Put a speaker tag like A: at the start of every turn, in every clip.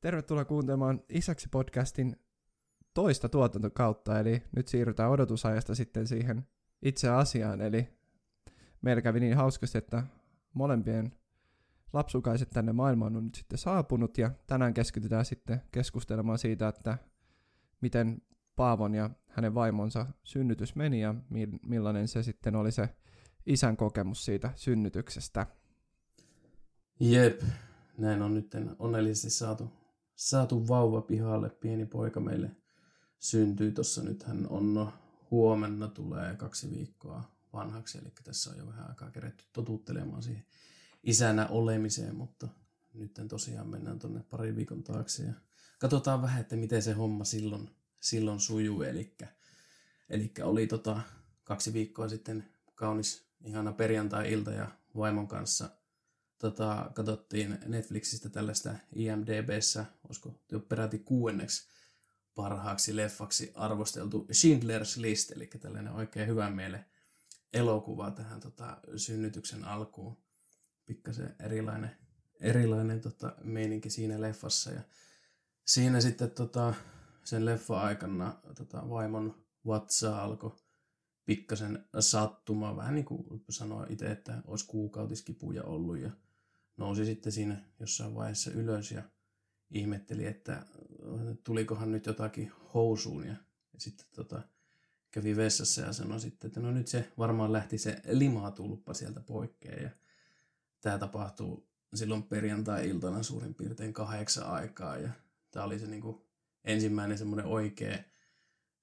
A: Tervetuloa kuuntelemaan Isäksi podcastin toista tuotantokautta, eli nyt siirrytään odotusajasta sitten siihen itse asiaan, eli meillä kävi niin hauskasti, että molempien lapsukaiset tänne maailmaan on nyt sitten saapunut, ja tänään keskitytään sitten keskustelemaan siitä, että miten Paavon ja hänen vaimonsa synnytys meni, ja millainen se sitten oli se isän kokemus siitä synnytyksestä.
B: Jep, näin on nyt onnellisesti saatu, saatu vauva pihalle. Pieni poika meille syntyi tuossa. Nyt hän on no, huomenna tulee kaksi viikkoa vanhaksi, eli tässä on jo vähän aikaa keretty totuttelemaan siihen isänä olemiseen, mutta nyt tosiaan mennään tuonne pari viikon taakse ja katsotaan vähän, että miten se homma silloin, silloin sujuu. Eli, oli tota, kaksi viikkoa sitten kaunis ihana perjantai-ilta ja vaimon kanssa tota, katsottiin Netflixistä tällaista IMDBssä, olisiko peräti kuuenneksi parhaaksi leffaksi arvosteltu Schindler's List, eli tällainen oikein hyvän mielen elokuva tähän tota, synnytyksen alkuun. Pikkasen erilainen, erilainen tota, meininki siinä leffassa. Ja siinä sitten tota, sen leffa aikana tota, vaimon vatsa alkoi pikkasen sattuma, vähän niin kuin sanoa itse, että olisi kuukautiskipuja ollut ja nousi sitten siinä jossain vaiheessa ylös ja ihmetteli, että tulikohan nyt jotakin housuun. Ja, ja sitten tota, kävi vessassa ja sanoi sitten, että no nyt se varmaan lähti se limatulppa sieltä poikkeen. Ja tämä tapahtuu silloin perjantai-iltana suurin piirtein kahdeksan aikaa ja tämä oli se niin kuin ensimmäinen semmoinen oikea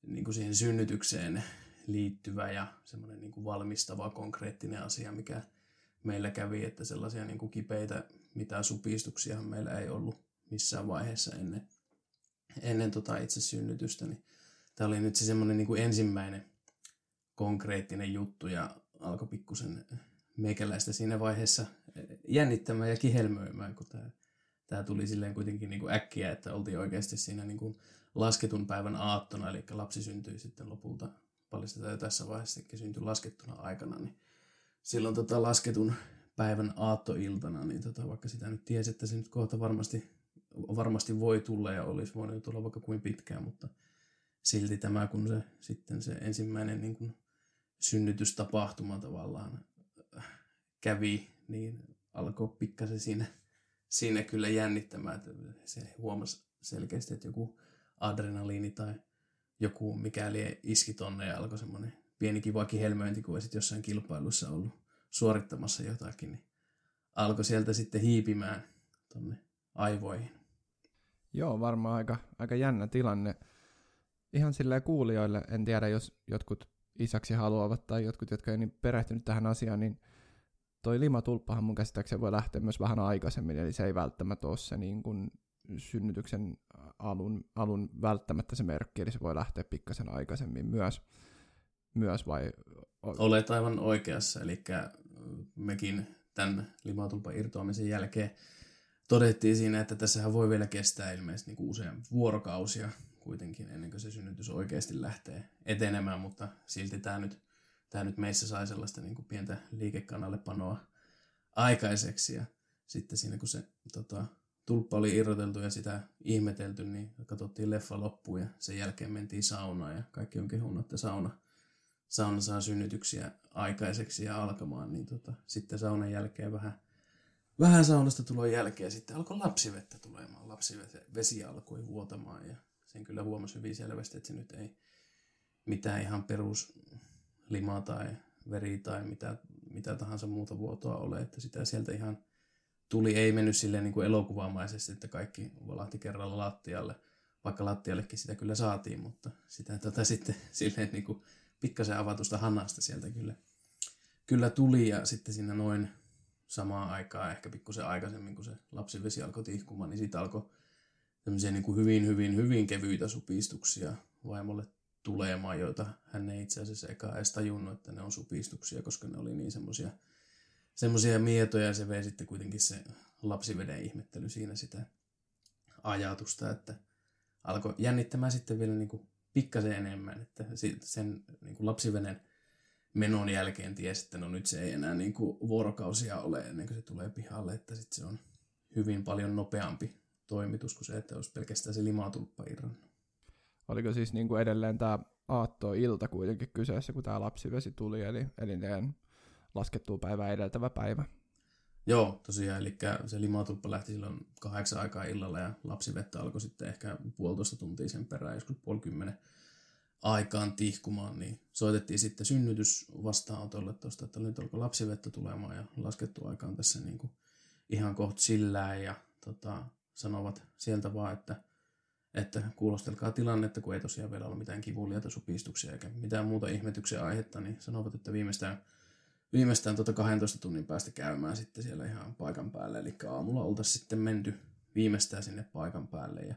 B: niin kuin siihen synnytykseen liittyvä ja semmoinen niin kuin valmistava konkreettinen asia, mikä meillä kävi, että sellaisia niin kuin kipeitä mitä supistuksia meillä ei ollut missään vaiheessa ennen, ennen tota itse synnytystä, niin tämä oli nyt se semmoinen niin kuin ensimmäinen konkreettinen juttu ja alkoi pikkusen meikäläistä siinä vaiheessa jännittämään ja kihelmöimään, kun tämä, tämä tuli silleen kuitenkin niin kuin äkkiä, että oltiin oikeasti siinä niin kuin lasketun päivän aattona, eli lapsi syntyi sitten lopulta, paljastetaan jo tässä vaiheessa, että syntyi laskettuna aikana, niin silloin tota lasketun päivän aattoiltana, niin tota, vaikka sitä nyt tiesi, että se nyt kohta varmasti, varmasti voi tulla ja olisi voinut tulla vaikka kuin pitkään, mutta silti tämä, kun se sitten se ensimmäinen niin kuin synnytystapahtuma tavallaan kävi, niin alkoi pikkasen siinä, siinä kyllä jännittämään, että se huomasi selkeästi, että joku adrenaliini tai joku mikäli iski tonne ja alkoi semmoinen pieni kiva kihelmöinti, kun olisit jossain kilpailussa ollut suorittamassa jotakin, niin alkoi sieltä sitten hiipimään tonne aivoihin.
A: Joo, varmaan aika, aika jännä tilanne. Ihan silleen kuulijoille, en tiedä jos jotkut isäksi haluavat tai jotkut, jotka ei niin perehtynyt tähän asiaan, niin toi limatulppahan mun käsittääkseni voi lähteä myös vähän aikaisemmin, eli se ei välttämättä ole se niin kuin synnytyksen alun, alun välttämättä se merkki, eli se voi lähteä pikkasen aikaisemmin myös, myös vai...
B: Olet aivan oikeassa, eli mekin tämän limatulpan irtoamisen jälkeen todettiin siinä, että tässähän voi vielä kestää ilmeisesti niin kuin usean vuorokausia kuitenkin ennen kuin se synnytys oikeasti lähtee etenemään, mutta silti tämä nyt, tämä nyt meissä sai sellaista niin kuin pientä liikekanallepanoa aikaiseksi ja sitten siinä kun se tota, tulppa oli irroteltu ja sitä ihmetelty, niin katsottiin leffa loppuun ja sen jälkeen mentiin saunaan ja kaikki on kehunut, että sauna, sauna saa synnytyksiä aikaiseksi ja alkamaan, niin tota, sitten saunan jälkeen vähän, vähän saunasta tulon jälkeen sitten alkoi lapsivettä tulemaan. Lapsivesi alkoi vuotamaan ja sen kyllä huomasi hyvin selvästi, että se nyt ei mitään ihan perus lima tai veri tai mitä, mitä tahansa muuta vuotoa ole, että sitä sieltä ihan tuli, ei mennyt silleen niin kuin elokuvaamaisesti, että kaikki valahti kerralla lattialle, vaikka lattiallekin sitä kyllä saatiin, mutta sitä tota sitten silleen niin kuin pikkasen avatusta hanasta sieltä kyllä, kyllä tuli. Ja sitten siinä noin samaan aikaan, ehkä pikkusen aikaisemmin, kun se lapsivesi alkoi tihkumaan, niin siitä alkoi tämmöisiä niin kuin hyvin, hyvin, hyvin kevyitä supistuksia vaimolle tulemaan, joita hän ei itse asiassa eka edes tajunnut, että ne on supistuksia, koska ne oli niin semmoisia semmoisia mietoja ja se vei sitten kuitenkin se lapsiveden ihmettely siinä sitä ajatusta, että alkoi jännittämään sitten vielä niin pikkasen enemmän, että sen niin kuin lapsivenen menon jälkeen tiesi, että no nyt se ei enää niin kuin vuorokausia ole ennen kuin se tulee pihalle, että sitten se on hyvin paljon nopeampi toimitus kuin se, että olisi pelkästään se limatulppa irronnut.
A: Oliko siis niin kuin edelleen tämä aattoilta kuitenkin kyseessä, kun tämä lapsivesi tuli, eli, eli laskettua päivää edeltävä päivä?
B: Joo, tosiaan, eli se limatulppa lähti silloin kahdeksan aikaa illalla ja lapsivettä alkoi sitten ehkä puolitoista tuntia sen perään, joskus puoli kymmenen aikaan tihkumaan, niin soitettiin sitten synnytys vastaanotolle tuosta, että nyt alkoi lapsivettä tulemaan ja laskettu aikaan tässä niin kuin ihan kohta sillään ja tota, sanovat sieltä vaan, että, että kuulostelkaa tilannetta, kun ei tosiaan vielä ole mitään kivulia tai supistuksia eikä mitään muuta ihmetyksen aihetta, niin sanovat, että viimeistään viimeistään tuota 12 tunnin päästä käymään sitten siellä ihan paikan päälle. Eli aamulla oltaisiin sitten menty viimeistään sinne paikan päälle. Ja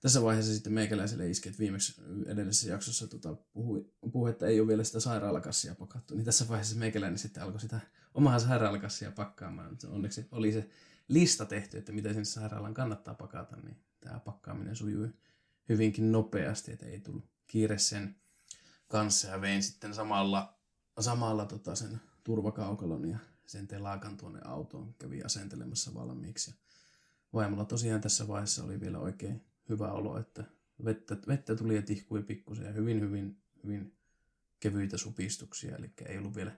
B: tässä vaiheessa sitten meikäläiselle iski, että viimeksi edellisessä jaksossa tota, puhui, puhui, että ei ole vielä sitä sairaalakassia pakattu. Niin tässä vaiheessa meikäläinen sitten alkoi sitä omaa sairaalakassia pakkaamaan. Onneksi oli se lista tehty, että miten sen sairaalan kannattaa pakata, niin tämä pakkaaminen sujui hyvinkin nopeasti, että ei tullut kiire sen kanssa ja vein sitten samalla, samalla tota sen turvakaukalon ja sen telakan tuonne autoon kävi asentelemassa valmiiksi. Ja vaimolla tosiaan tässä vaiheessa oli vielä oikein hyvä olo, että vettä, vettä tuli ja tihkui pikkusen ja hyvin, hyvin, hyvin kevyitä supistuksia, eli ei ollut vielä,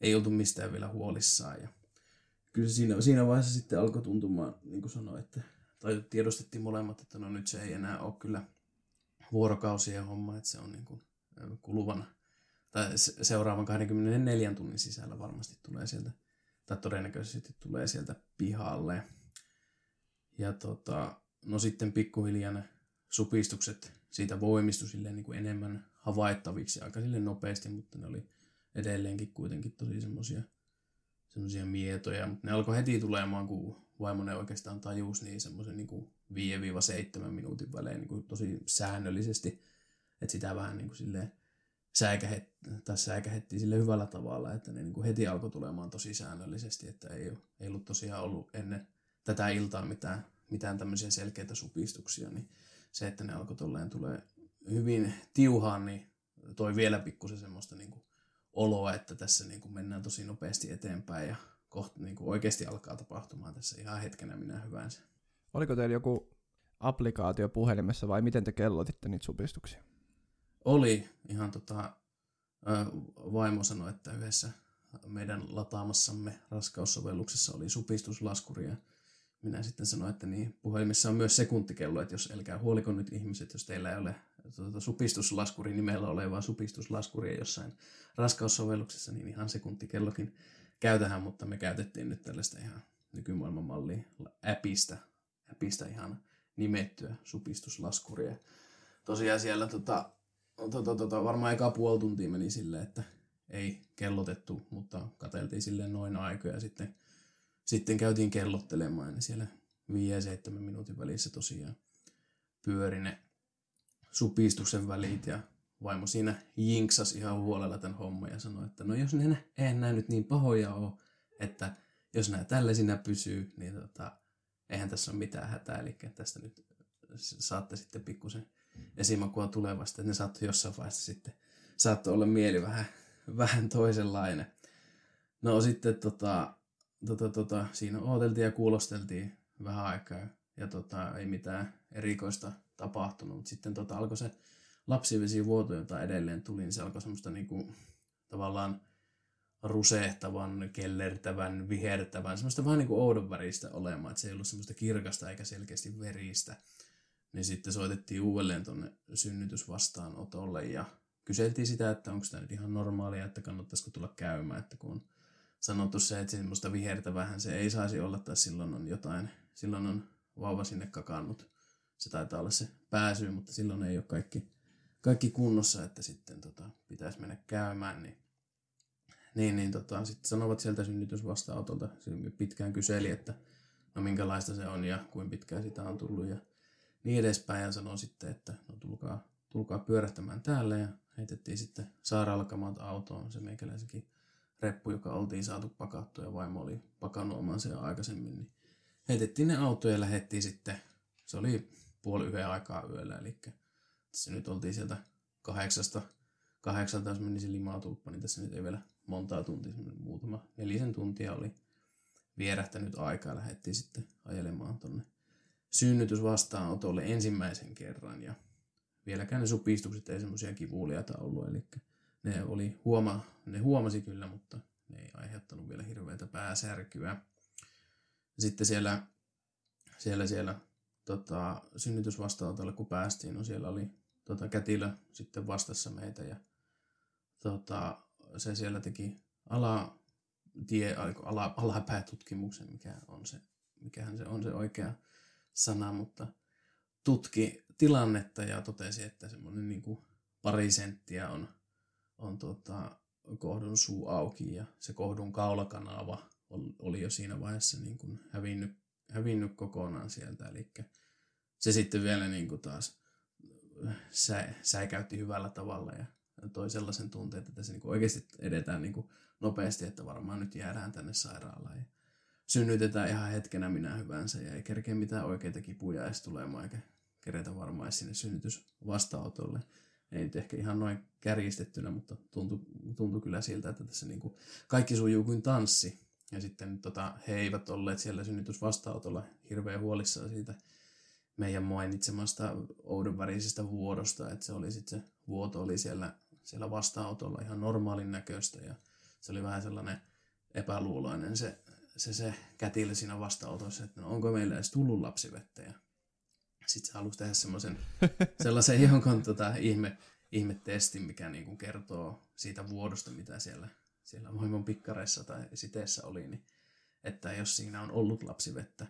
B: ei oltu mistään vielä huolissaan. Ja kyllä siinä, siinä vaiheessa sitten alkoi tuntumaan, niin kuin sanoin, että, tai tiedostettiin molemmat, että no nyt se ei enää ole kyllä vuorokausien homma, että se on niin kuin kuluvan tai seuraavan 24 tunnin sisällä varmasti tulee sieltä, tai todennäköisesti tulee sieltä pihalle. Ja tota, no sitten pikkuhiljaa ne supistukset siitä voimistui silleen niin kuin enemmän havaittaviksi aika sille nopeasti, mutta ne oli edelleenkin kuitenkin tosi semmoisia semmoisia mietoja, mutta ne alkoi heti tulemaan, kun vaimone oikeastaan tajus niin semmoisen niin 5-7 minuutin välein niin kuin tosi säännöllisesti, että sitä vähän niin kuin silleen säikähet, säikähettiin sille hyvällä tavalla, että ne niin kuin heti alkoi tulemaan tosi säännöllisesti, että ei, ei ollut tosiaan ollut ennen tätä iltaa mitään, mitään tämmöisiä selkeitä supistuksia, niin se, että ne alkoi tolleen tulee hyvin tiuhaan, niin toi vielä pikkusen semmoista niin kuin oloa, että tässä niin kuin mennään tosi nopeasti eteenpäin ja kohta niin kuin oikeasti alkaa tapahtumaan tässä ihan hetkenä minä hyvänsä.
A: Oliko teillä joku applikaatio puhelimessa vai miten te kellotitte niitä supistuksia?
B: oli ihan tota, vaimo sanoi, että yhdessä meidän lataamassamme raskaussovelluksessa oli supistuslaskuri ja minä sitten sanoin, että niin, puhelimessa on myös sekuntikello, että jos älkää huoliko nyt ihmiset, jos teillä ei ole tuota, supistuslaskuri nimellä olevaa supistuslaskuria jossain raskaussovelluksessa, niin ihan sekuntikellokin käytähän, mutta me käytettiin nyt tällaista ihan nykymaailman mallia appista, appista ihan nimettyä supistuslaskuria. Tosiaan siellä tota, tota, tota, varmaan eka puoli tuntia meni silleen, että ei kellotettu, mutta kateltiin silleen noin aikoja. Sitten, sitten käytiin kellottelemaan ja siellä 5-7 minuutin välissä tosiaan pyöri ne supistuksen välit ja vaimo siinä jinksas ihan huolella tämän homman ja sanoi, että no jos ne ei näin nyt niin pahoja ole, että jos nämä tällaisina pysyy, niin tota, eihän tässä ole mitään hätää, eli tästä nyt saatte sitten pikkusen esimakua tulevasta, että ne saattoi jossain vaiheessa sitten, saattoi olla mieli vähän, vähän toisenlainen. No sitten tota, tota, tota, siinä ooteltiin ja kuulosteltiin vähän aikaa ja tota, ei mitään erikoista tapahtunut, mutta sitten tota, alkoi se lapsivesivuoto, jota edelleen tuli, niin se alkoi semmoista niinku, tavallaan rusehtavan, kellertävän, vihertävän, semmoista vähän niin kuin oudon väristä olemaan, että se ei ollut semmoista kirkasta eikä selkeästi veristä niin sitten soitettiin uudelleen tuonne synnytysvastaanotolle ja kyseltiin sitä, että onko tämä nyt ihan normaalia, että kannattaisiko tulla käymään, että kun on sanottu se, että semmoista vihertä vähän se ei saisi olla, tai silloin on jotain, silloin on vauva sinne kakannut. Se taitaa olla se pääsy, mutta silloin ei ole kaikki, kaikki kunnossa, että sitten tota, pitäisi mennä käymään, niin niin, niin tota, sitten sanovat sieltä synnytysvastaanotolta, pitkään kyseli, että no minkälaista se on ja kuinka pitkään sitä on tullut ja niin edespäin. Ja sanoi sitten, että no tulkaa, tulkaa pyörähtämään täällä. Ja heitettiin sitten sairaalakamat autoon. Se meikäläisenkin reppu, joka oltiin saatu pakattua ja vaimo oli pakannut oman sen aikaisemmin, niin heitettiin ne autoja ja lähdettiin sitten. Se oli puoli yhden aikaa yöllä, eli tässä nyt oltiin sieltä kahdeksasta, kahdeksalta, jos menisi limaatulppa, niin tässä nyt ei vielä montaa tuntia, muutama nelisen tuntia oli vierähtänyt aikaa lähdettiin sitten ajelemaan tuonne synnytysvastaanotolle ensimmäisen kerran ja vieläkään ne supistukset ei semmoisia kivuliaita ollut, eli ne, oli huoma, ne huomasi kyllä, mutta ne ei aiheuttanut vielä hirveätä pääsärkyä. Sitten siellä, siellä, siellä tota, synnytysvastaanotolle kun päästiin, no siellä oli tota, kätilö sitten vastassa meitä ja tota, se siellä teki ala, tie, ala, alapäätutkimuksen, mikä on se, mikähän se on se oikea sana, mutta tutki tilannetta ja totesi, että semmoinen niin kuin pari senttiä on, on tota, kohdun suu auki ja se kohdun kaulakanava oli jo siinä vaiheessa niin kuin hävinnyt, hävinnyt kokonaan sieltä. Eli se sitten vielä niin kuin taas sä, säikäytti hyvällä tavalla ja toi sellaisen tunteen, että tässä niin oikeasti edetään niin nopeasti, että varmaan nyt jäädään tänne sairaalaan. Ja synnytetään ihan hetkenä minä hyvänsä ja ei kerkeä mitään oikeita kipuja edes tulemaan eikä keretä varmaan sinne synnytysvastaanotolle. Ei nyt ehkä ihan noin kärjistettynä, mutta tuntui, tuntui kyllä siltä, että tässä niin kuin kaikki sujuu kuin tanssi. Ja sitten tota, he eivät olleet siellä synnytysvastaanotolla hirveän huolissaan siitä meidän mainitsemasta oudonvärisestä vuodosta, että se oli sitten se vuoto oli siellä, siellä vastaanotolla ihan normaalin näköistä ja se oli vähän sellainen epäluuloinen se se, se kätilö siinä vastaanotossa, että no, onko meillä edes tullut lapsivettä. Ja sitten se halusi tehdä semmoisen, sellaisen jonkun tota, ihme, ihmetestin, mikä niin kuin kertoo siitä vuodosta, mitä siellä, siellä vaimon pikkareissa tai siteessä oli, niin että jos siinä on ollut lapsivettä,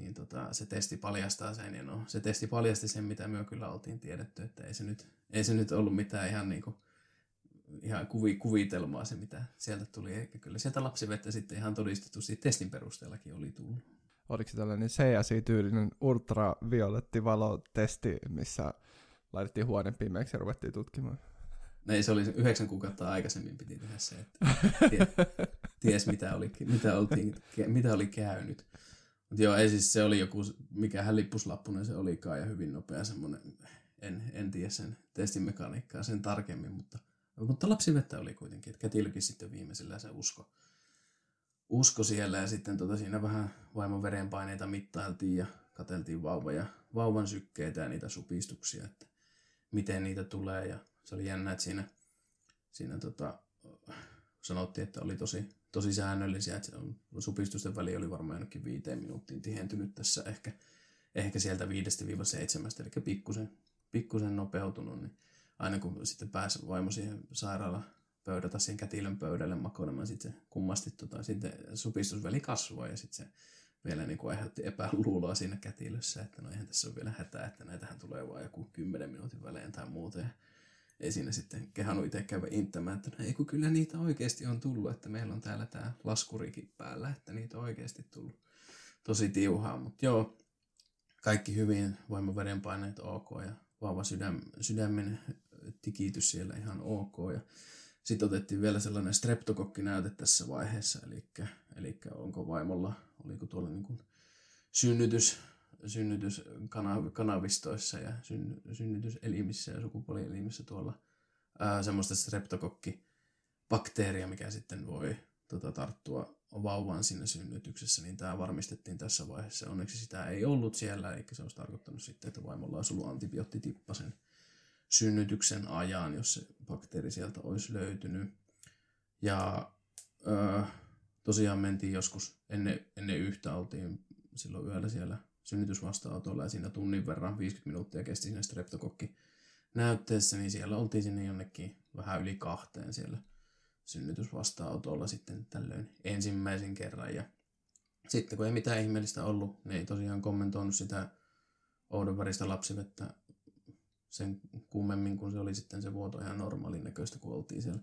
B: niin tota, se testi paljastaa sen. Ja no, se testi paljasti sen, mitä me kyllä oltiin tiedetty, että ei se nyt, ei se nyt ollut mitään ihan niin kuin ihan kuvi, kuvitelmaa se, mitä sieltä tuli. Eikä kyllä sieltä lapsivettä sitten ihan todistetusti testin perusteellakin oli tullut.
A: Oliko se tällainen CSI-tyylinen ultravioletti valotesti, missä laitettiin huoneen pimeäksi ja ruvettiin tutkimaan?
B: No ei, se oli yhdeksän kuukautta aikaisemmin piti tehdä se, että ties, ties mitä, oli, mitä, oltiin, mitä oli käynyt. Mutta joo, ei siis se oli joku, mikä lippuslappunen se olikaan ja hyvin nopea semmoinen, en, en tiedä sen testimekaniikkaa sen tarkemmin, mutta mutta lapsivettä oli kuitenkin, että kätilökin sitten viimeisellä se usko, usko siellä ja sitten tota siinä vähän vaimon verenpaineita mittailtiin ja kateltiin vauva ja vauvan sykkeitä ja niitä supistuksia, että miten niitä tulee ja se oli jännä, että siinä, siinä tota, sanottiin, että oli tosi, tosi säännöllisiä, että supistusten väli oli varmaan ainakin viiteen minuuttiin tihentynyt tässä ehkä, ehkä sieltä viidestä viiva seitsemästä, eli pikkusen, pikkusen nopeutunut, niin aina kun sitten pääsi vaimo siihen sairaala pöydätä siihen kätilön pöydälle makoilemaan, sitten se kummasti tota, sitten supistusveli kasvoi ja sitten se vielä niin kuin aiheutti epäluuloa siinä kätilössä, että no eihän tässä ole vielä hätää, että näitähän tulee vain joku kymmenen minuutin välein tai muuta. Ja ei siinä sitten kehannut itse käydä inttämään, että no ei kun kyllä niitä oikeasti on tullut, että meillä on täällä tämä laskurikin päällä, että niitä on oikeasti tullut tosi tiuhaa. Mutta joo, kaikki hyvin, voimaverenpaineet ok ja vauva sydäm, sydämen tikitys siellä ihan ok. Ja sitten otettiin vielä sellainen streptokokkinäyte tässä vaiheessa, eli, eli onko vaimolla, oliko tuolla niin kuin synnytys, synnytyskanavistoissa ja syn, synnytyselimissä ja sukupuolielimissä tuolla ää, semmoista streptokokkibakteeria, mikä sitten voi tota, tarttua vauvaan siinä synnytyksessä, niin tämä varmistettiin tässä vaiheessa. Onneksi sitä ei ollut siellä, eikä se olisi tarkoittanut sitten, että vaimolla olisi ollut antibioottitippasen synnytyksen ajan, jos se bakteeri sieltä olisi löytynyt. Ja öö, tosiaan mentiin joskus ennen, ennen yhtä, oltiin silloin yöllä siellä synnytysvastaanotolla ja siinä tunnin verran, 50 minuuttia kesti siinä streptokokki näytteessä, niin siellä oltiin sinne jonnekin vähän yli kahteen siellä synnytysvastaanotolla sitten tällöin ensimmäisen kerran. Ja sitten kun ei mitään ihmeellistä ollut, niin ei tosiaan kommentoinut sitä oudonväristä lapsivettä sen kummemmin, kun se oli sitten se vuoto ihan normaalin näköistä, kun oltiin siellä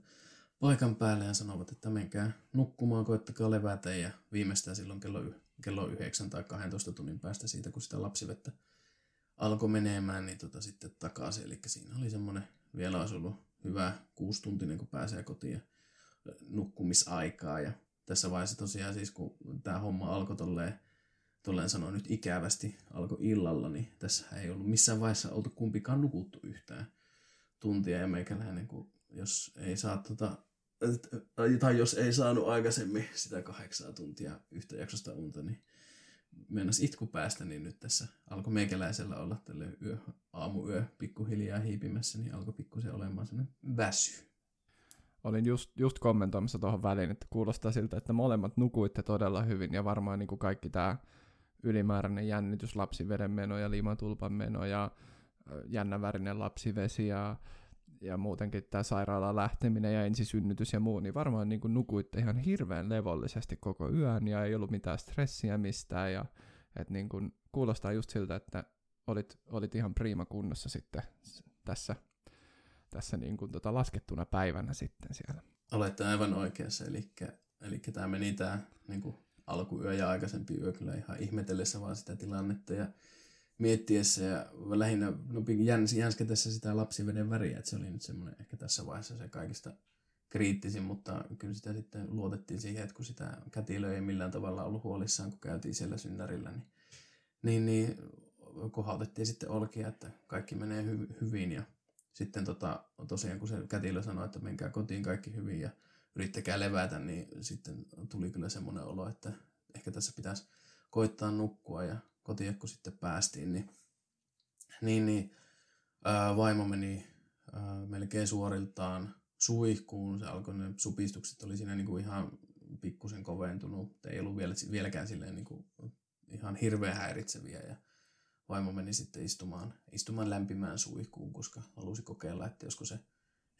B: paikan päällä ja sanovat, että menkää nukkumaan, koettakaa levätä ja viimeistään silloin kello, kello 9 tai 12 tunnin päästä siitä, kun sitä lapsivettä alkoi menemään, niin tota sitten takaisin. Eli siinä oli semmoinen, vielä olisi ollut hyvä kuusi tuntinen, kun pääsee kotiin ja nukkumisaikaa. Ja tässä vaiheessa tosiaan siis, kun tämä homma alkoi tolleen tolleen sanoa nyt ikävästi, alkoi illalla, niin tässä ei ollut missään vaiheessa oltu kumpikaan nukuttu yhtään tuntia ja meikäläinen, kun jos ei saa tota, tai jos ei saanut aikaisemmin sitä kahdeksaa tuntia yhtä jaksosta unta, niin mennäs itku päästä, niin nyt tässä alkoi meikäläisellä olla tälle yö, aamuyö pikkuhiljaa hiipimässä, niin alkoi pikkusen olemaan sellainen väsy.
A: Olin just, just kommentoimassa tuohon väliin, että kuulostaa siltä, että molemmat nukuitte todella hyvin ja varmaan niin kuin kaikki tämä ylimääräinen jännitys, lapsiveden meno ja liimatulpan meno ja jännävärinen lapsivesi ja, ja muutenkin tämä sairaalaan lähteminen ja ensisynnytys ja muu, niin varmaan niin kuin nukuitte ihan hirveän levollisesti koko yön ja ei ollut mitään stressiä mistään ja että niin kuin kuulostaa just siltä, että olit, olit ihan prima kunnossa sitten tässä, tässä niin kuin tota laskettuna päivänä sitten siellä.
B: Olette aivan oikeassa, eli, eli tämä meni tämä niin kuin alkuyö ja aikaisempi yö kyllä ihan ihmetellessä vaan sitä tilannetta ja miettiessä ja lähinnä no, jäns, jänsketässä sitä lapsiveden väriä, että se oli nyt semmoinen ehkä tässä vaiheessa se kaikista kriittisin, mutta kyllä sitä sitten luotettiin siihen, että kun sitä kätilöä ei millään tavalla ollut huolissaan, kun käytiin siellä synnärillä, niin, niin, niin kohautettiin sitten olkia, että kaikki menee hy- hyvin ja sitten tota, tosiaan kun se kätilö sanoi, että menkää kotiin kaikki hyvin ja yrittäkää levätä, niin sitten tuli kyllä semmoinen olo, että ehkä tässä pitäisi koittaa nukkua ja kotiin kun sitten päästiin, niin, niin, niin ää, vaimo meni ää, melkein suoriltaan suihkuun. Se alkoi, ne supistukset oli siinä niin kuin ihan pikkusen koventunut. Ei ollut vielä, vieläkään silleen niin kuin ihan hirveän häiritseviä. Ja vaimo meni sitten istumaan, istumaan lämpimään suihkuun, koska halusi kokeilla, että josko se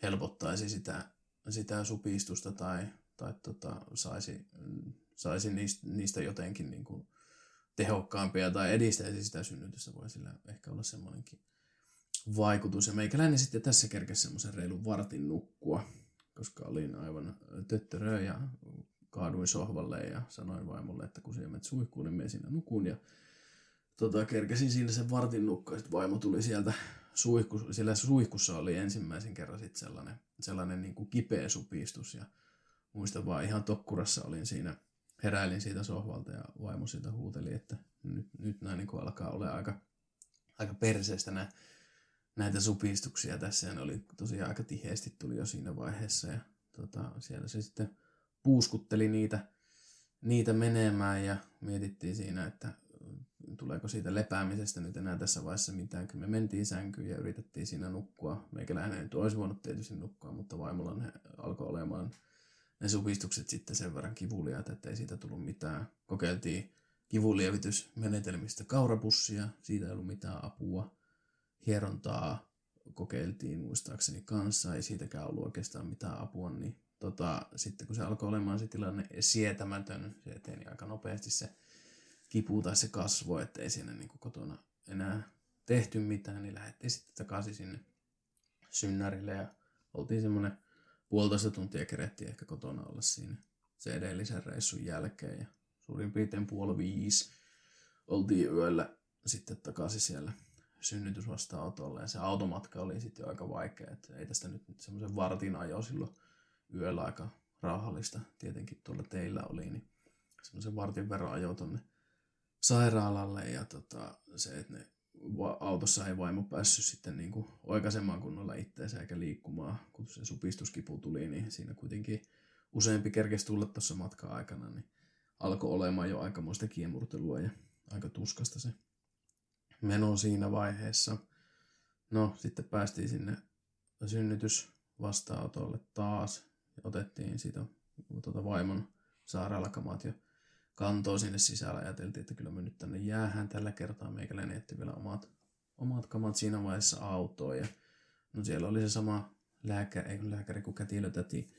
B: helpottaisi sitä, sitä supistusta tai, tai tota, saisi, saisi niistä, niistä jotenkin niin kuin tehokkaampia tai edistäisi sitä synnytystä, voi sillä ehkä olla semmoinenkin vaikutus. Ja meikäläinen sitten tässä kerkesi semmoisen reilun vartin nukkua, koska olin aivan töttörö ja kaaduin sohvalle ja sanoin vaimolle, että kun siellä menet suihkuun, niin menen siinä nukun. Ja tota, kerkesin siinä sen vartin nukkua, sitten vaimo tuli sieltä suihku, siellä suihkussa oli ensimmäisen kerran sitten sellainen, sellainen niin kuin kipeä supistus ja muistan vaan ihan tokkurassa olin siinä heräilin siitä sohvalta ja vaimo siitä huuteli, että nyt, nyt nämä niin alkaa olla aika, aika perseestä nämä, näitä supistuksia tässä. Ja ne oli tosiaan aika tiheesti tuli jo siinä vaiheessa ja tota, siellä se sitten puuskutteli niitä, niitä menemään ja mietittiin siinä, että tuleeko siitä lepäämisestä nyt enää tässä vaiheessa mitään. Kyllä me mentiin sänkyyn ja yritettiin siinä nukkua. Meikäläinen nyt olisi voinut tietysti nukkua, mutta vaimolla alkoi olemaan ne supistukset sitten sen verran kivuliaat, että ei siitä tullut mitään. Kokeiltiin kivulievitysmenetelmistä kaurapussia, siitä ei ollut mitään apua. Hierontaa kokeiltiin muistaakseni kanssa, ei siitäkään ollut oikeastaan mitään apua, niin tota, sitten kun se alkoi olemaan se tilanne sietämätön, se eteni aika nopeasti se kipu tai se kasvo, että ei siinä niin kotona enää tehty mitään, niin lähdettiin sitten takaisin sinne synnärille ja oltiin semmoinen puolitoista tuntia kerettiin ehkä kotona olla siinä se edellisen reissun jälkeen. Ja suurin piirtein puoli viisi oltiin yöllä sitten takaisin siellä synnytysvastaanotolla. Ja se automatka oli sitten jo aika vaikea, että ei tästä nyt, semmoisen vartin ajo silloin yöllä aika rauhallista. Tietenkin tuolla teillä oli, niin semmoisen vartin verran ajo tonne sairaalalle ja tota, se, että ne autossa ei vaimo päässyt sitten niin kuin oikaisemaan kunnolla itseensä eikä liikkumaan, kun se supistuskipu tuli, niin siinä kuitenkin useampi kerkesi tulla tuossa matkan aikana, niin alkoi olemaan jo aikamoista kiemurtelua ja aika tuskasta se meno siinä vaiheessa. No, sitten päästiin sinne synnytys vastaanotolle taas ja otettiin siitä tuota vaimon sairaalakamat ja kantoa sinne sisällä. Ajateltiin, että kyllä me nyt tänne jäähän tällä kertaa. Meikäläinen etti vielä omat, omat kamat siinä vaiheessa autoon. Ja, no siellä oli se sama lääkäri, ei lääkäri kuin kätilötäti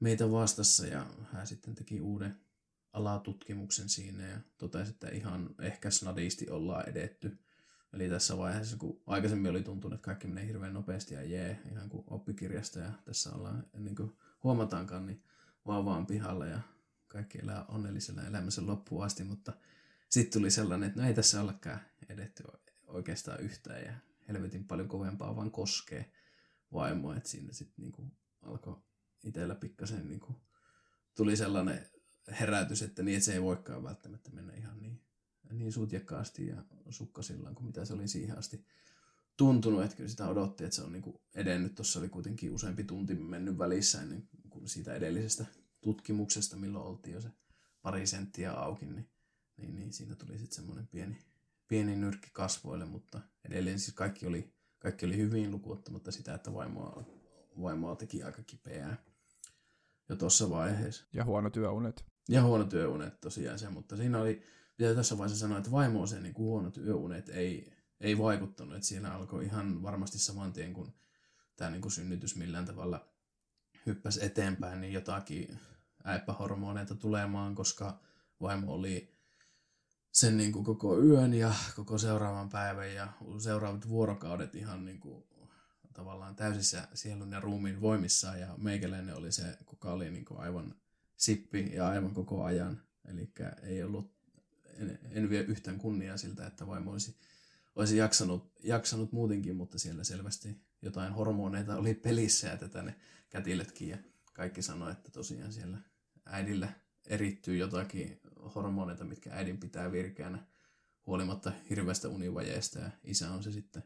B: meitä vastassa ja hän sitten teki uuden alatutkimuksen siinä ja totesi, että ihan ehkä snadisti ollaan edetty. Eli tässä vaiheessa, kun aikaisemmin oli tuntunut, että kaikki menee hirveän nopeasti ja jee, ihan kuin oppikirjasta ja tässä ollaan, niin kuin huomataankaan, niin vaan pihalle ja kaikki elää onnellisella elämänsä loppuun asti, mutta sitten tuli sellainen, että no ei tässä ollakaan edetty oikeastaan yhtään ja helvetin paljon kovempaa vaan koskee vaimoa, että siinä sitten niinku alkoi itsellä pikkasen niinku, tuli sellainen herätys, että niin, että se ei voikaan välttämättä mennä ihan niin, niin sutjakkaasti ja sukkasillaan kuin mitä se oli siihen asti tuntunut, että kyllä sitä odotti, että se on niin edennyt. Tuossa oli kuitenkin useampi tunti mennyt välissä ennen kuin siitä edellisestä tutkimuksesta, milloin oltiin jo se pari senttiä auki, niin, niin, niin siinä tuli sitten semmoinen pieni, pieni nyrkki kasvoille, mutta edelleen siis kaikki oli, kaikki oli hyvin lukuottamatta sitä, että vaimoa, vaimoa teki aika kipeää jo tuossa vaiheessa.
A: Ja huono työunet.
B: Ja huono työunet tosiaan se, mutta siinä oli, pitää tässä vaiheessa sanoa, että vaimo se niin huono työunet ei, ei vaikuttanut, että siinä alkoi ihan varmasti saman tien, kun tämä niin kuin synnytys millään tavalla hyppäsi eteenpäin, niin jotakin äipähormoneita tulemaan, koska vaimo oli sen niin kuin koko yön ja koko seuraavan päivän ja seuraavat vuorokaudet ihan niin kuin tavallaan täysissä sielun ja ruumiin voimissaan ja meikäläinen oli se, kuka oli niin kuin aivan sippi ja aivan koko ajan. Eli ei ollut, en, en vie yhtään kunniaa siltä, että vaimo olisi, olisi jaksanut, jaksanut muutenkin, mutta siellä selvästi jotain hormoneita oli pelissä ja tätä ne kätilötkin ja kaikki sanoi, että tosiaan siellä äidillä erittyy jotakin hormoneita, mitkä äidin pitää virkeänä huolimatta hirveästä univajeesta ja isä on se sitten,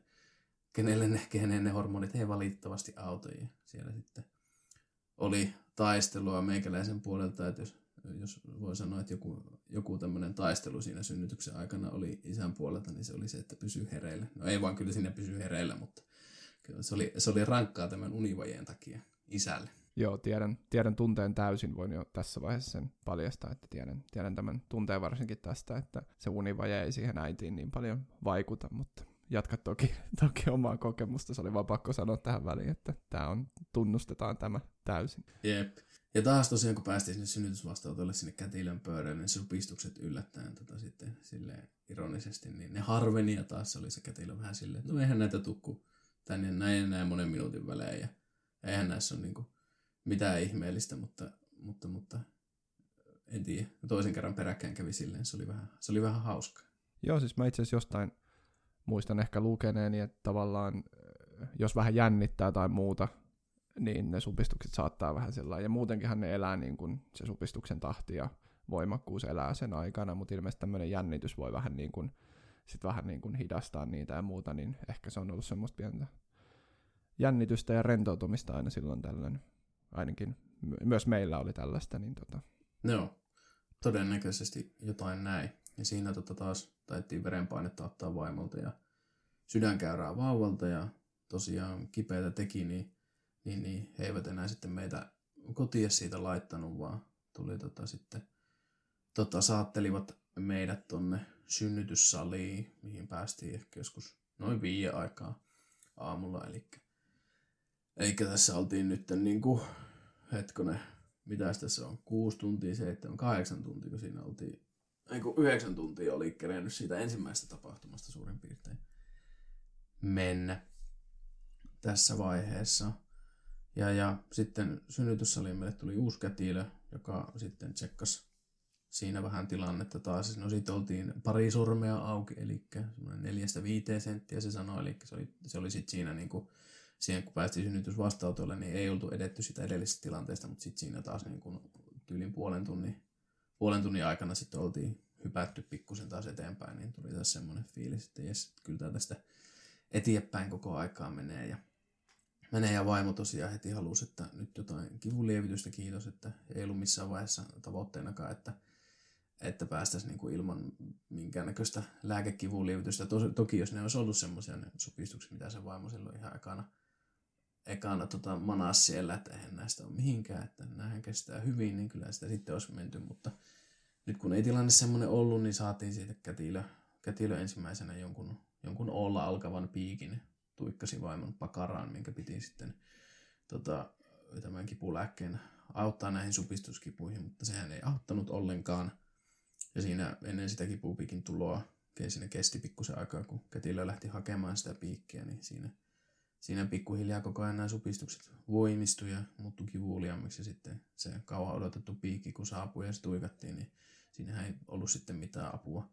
B: kenelle ne, kenen ne hormonit ei valitettavasti auta ja siellä sitten oli taistelua meikäläisen puolelta, että jos, jos voi sanoa, että joku, joku tämmöinen taistelu siinä synnytyksen aikana oli isän puolelta, niin se oli se, että pysyy hereillä. No ei vaan kyllä sinne pysyy hereillä, mutta se oli, se oli rankkaa tämän univajeen takia isälle.
A: Joo, tiedän, tiedän tunteen täysin, voin jo tässä vaiheessa sen paljastaa, että tiedän, tiedän tämän tunteen varsinkin tästä, että se univaje ei siihen äitiin niin paljon vaikuta, mutta jatka toki, toki omaa kokemusta, se oli vaan pakko sanoa tähän väliin, että tämä on, tunnustetaan tämä täysin.
B: Jep. Ja taas tosiaan, kun päästiin sinne synnytysvastaanotolle sinne kätilön pöydälle, niin supistukset yllättäen tota sitten silleen ironisesti, niin ne harveni ja taas oli se kätilö vähän silleen, että no eihän näitä tukku tänne näin ja näin monen minuutin välein ja eihän näissä ole niinku mitään ihmeellistä, mutta, mutta, mutta en tiedä. Toisen kerran peräkkäin kävi silleen, se oli vähän, se oli vähän hauska.
A: Joo, siis mä itse asiassa jostain muistan ehkä lukeneeni, että tavallaan jos vähän jännittää tai muuta, niin ne supistukset saattaa vähän sellainen. Ja muutenkinhan ne elää niin kuin se supistuksen tahti ja voimakkuus elää sen aikana, mutta ilmeisesti tämmöinen jännitys voi vähän niin kuin, sit vähän niin kuin hidastaa niitä ja muuta, niin ehkä se on ollut semmoista pientä jännitystä ja rentoutumista aina silloin tällöin. Ainakin myös meillä oli tällaista. Niin tota.
B: Joo, todennäköisesti jotain näin. Ja siinä tota taas taittiin verenpainetta ottaa vaimolta ja sydänkäyrää vauvalta ja tosiaan kipeätä teki, niin, niin, niin he eivät enää sitten meitä kotiin siitä laittanut, vaan tuli tota sitten, tota, saattelivat meidät tonne synnytyssaliin, mihin päästiin ehkä joskus noin viiden aikaa aamulla. Eli, eli tässä oltiin nyt niin kuin, hetkonen, mitä tässä on, kuusi tuntia, seitsemän, kahdeksan tuntia, kun siinä oltiin niin kuin yhdeksän tuntia oli kerennyt siitä ensimmäisestä tapahtumasta suurin piirtein mennä tässä vaiheessa. Ja, ja sitten synnytyssaliin meille tuli uusi kätilö, joka sitten tsekkasi siinä vähän tilannetta taas. No sitten oltiin pari sormea auki, eli semmoinen neljästä viiteen senttiä se sanoi, eli se oli, se oli sitten siinä niin kuin, siihen kun päästiin synnytysvastautolle, niin ei oltu edetty sitä edellisestä tilanteesta, mutta sitten siinä taas niin kuin tyylin puolen tunnin puolen tunnin aikana sitten oltiin hypätty pikkusen taas eteenpäin, niin tuli taas semmoinen fiilis, että jes, kyllä tämä tästä eteenpäin koko aikaa menee. Ja, menee ja vaimo tosiaan heti halusi, että nyt jotain kivunlievitystä, kiitos, että ei ollut missään vaiheessa tavoitteenakaan, että, että päästäisiin niin kuin ilman minkäännäköistä lääkekivunlievitystä. Toki jos ne olisi ollut semmoisia ne supistuksia, mitä se vaimo silloin ihan ekana, ekana tota, manas siellä, että eihän näistä ole mihinkään, että näähän kestää hyvin, niin kyllä sitä sitten olisi menty, mutta nyt kun ei tilanne semmoinen ollut, niin saatiin siitä kätilö, kätilö ensimmäisenä jonkun, jonkun olla alkavan piikin tuikkasi vaimon pakaraan, minkä piti sitten tota, tämän kipulääkkeen auttaa näihin supistuskipuihin, mutta sehän ei auttanut ollenkaan. Ja siinä ennen sitä kipupiikin tuloa, siinä kesti pikkusen aikaa, kun kätilö lähti hakemaan sitä piikkiä, niin siinä – siinä pikkuhiljaa koko ajan nämä supistukset voimistui ja muuttui kivuliaammiksi sitten se kauan odotettu piikki, kun saapui ja se tuikattiin, niin siinähän ei ollut sitten mitään apua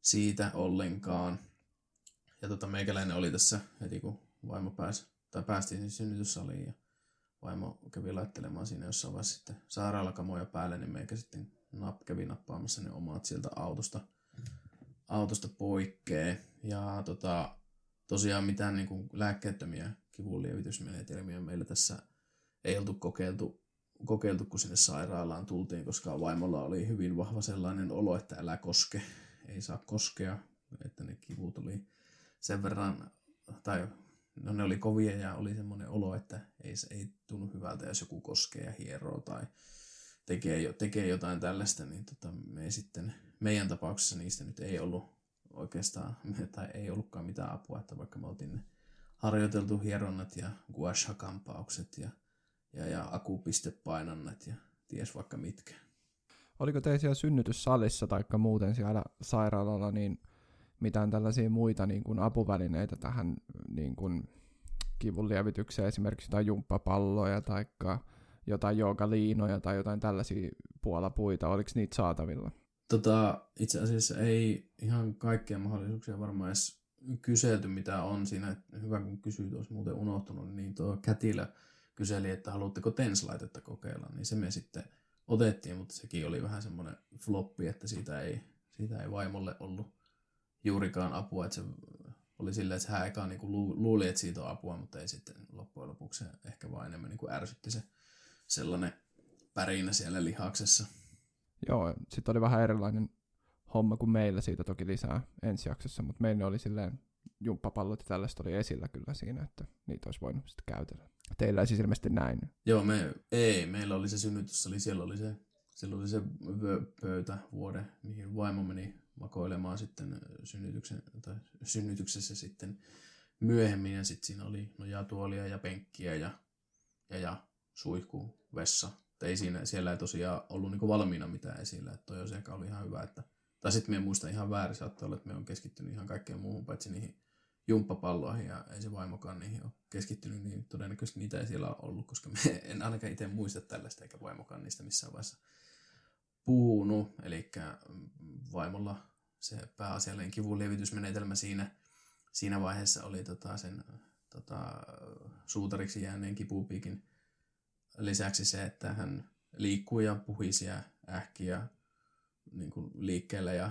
B: siitä ollenkaan. Ja tota, meikäläinen oli tässä heti kun vaimo pääsi, tai päästiin siis synnytyssaliin ja vaimo kävi laittelemaan siinä jossain vaiheessa sitten sairaalakamoja päälle, niin meikä sitten nap, kävi nappaamassa ne omat sieltä autosta autosta poikkee. Ja tota, tosiaan mitään niin kuin lääkkeettömiä kivunlievitysmenetelmiä meillä tässä ei oltu kokeiltu, kokeiltu, kun sinne sairaalaan tultiin, koska vaimolla oli hyvin vahva sellainen olo, että älä koske, ei saa koskea, että ne kivut oli sen verran, tai no ne oli kovia ja oli semmoinen olo, että ei, ei tunnu hyvältä, jos joku koskee ja hieroo tai tekee, tekee jotain tällaista, niin tota, me ei sitten, meidän tapauksessa niistä nyt ei ollut oikeastaan, tai ei ollutkaan mitään apua, että vaikka me oltiin harjoiteltu hieronnat ja guasha-kampaukset ja, ja, ja akupistepainannat ja ties vaikka mitkä.
A: Oliko teillä siellä synnytyssalissa tai muuten siellä sairaalalla niin mitään tällaisia muita niin kuin apuvälineitä tähän niin kuin kivun lievitykseen, esimerkiksi jotain jumppapalloja tai jotain joogaliinoja tai jotain tällaisia puolapuita, oliko niitä saatavilla?
B: Tota, itse asiassa ei ihan kaikkia mahdollisuuksia varmaan edes kyselty, mitä on siinä. Hyvä, kun kysyit, olisi muuten unohtunut, niin tuo Kätilö kyseli, että haluatteko tenslaitetta kokeilla, niin se me sitten otettiin, mutta sekin oli vähän semmoinen floppi, että siitä ei, siitä ei vaimolle ollut juurikaan apua, että se oli silleen, että hän eka niin luuli, että siitä on apua, mutta ei sitten loppujen lopuksi ehkä vaan enemmän niin kuin ärsytti se sellainen pärinä siellä lihaksessa.
A: Joo, sitten oli vähän erilainen homma kuin meillä siitä toki lisää ensi jaksossa, mutta meillä oli silleen jumppapallot ja tällaista oli esillä kyllä siinä, että niitä olisi voinut sitten käytellä. Teillä ei siis ilmeisesti näin.
B: Joo, me, ei, meillä oli se synnytys, oli, siellä oli se, siellä oli se pöytä vuode, mihin vaimo meni makoilemaan sitten synnytyksen, tai synnytyksessä sitten myöhemmin, ja sitten siinä oli nojatuolia ja penkkiä ja, ja, ja suihku, vessa. Ei siinä, siellä ei tosiaan ollut niinku valmiina mitään esillä, että toi ehkä oli ihan hyvä, että tai sitten me muista ihan väärin, saattaa olla, että me on keskittynyt ihan kaikkeen muuhun, paitsi niihin jumppapalloihin ja ei se vaimokaan niihin ole keskittynyt, niin todennäköisesti niitä ei siellä ollut, koska me en ainakaan itse muista tällaista, eikä vaimokaan niistä missään vaiheessa puhunut. Eli vaimolla se pääasiallinen kivunlievitysmenetelmä siinä, siinä vaiheessa oli tota sen tota, suutariksi jääneen kipupiikin lisäksi se, että hän liikkui ja puhisi ja ähki ja niin kuin liikkeellä ja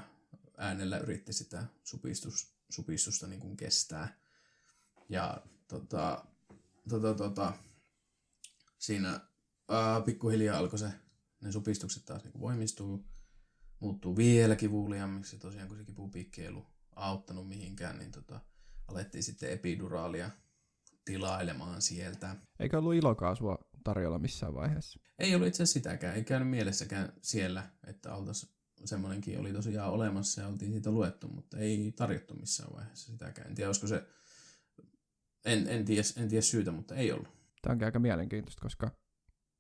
B: äänellä yritti sitä supistus, supistusta niin kuin kestää. Ja tota, tota, tota, siinä ää, pikkuhiljaa alkoi se, ne supistukset taas niin voimistuu, muuttuu vielä kivuliammiksi. Tosiaan kun se kipupiikki ei ollut auttanut mihinkään, niin tota, alettiin sitten epiduraalia tilailemaan sieltä.
A: Eikä ollut ilokaasua tarjolla missään vaiheessa?
B: Ei ollut itse asiassa sitäkään. Ei käynyt mielessäkään siellä, että oltaisiin semmoinenkin oli tosiaan olemassa ja oltiin siitä luettu, mutta ei tarjottu missään vaiheessa sitäkään. En tiedä, olisiko se, en, en, tiedä, en tiedä syytä, mutta ei ollut.
A: Tämä onkin aika mielenkiintoista, koska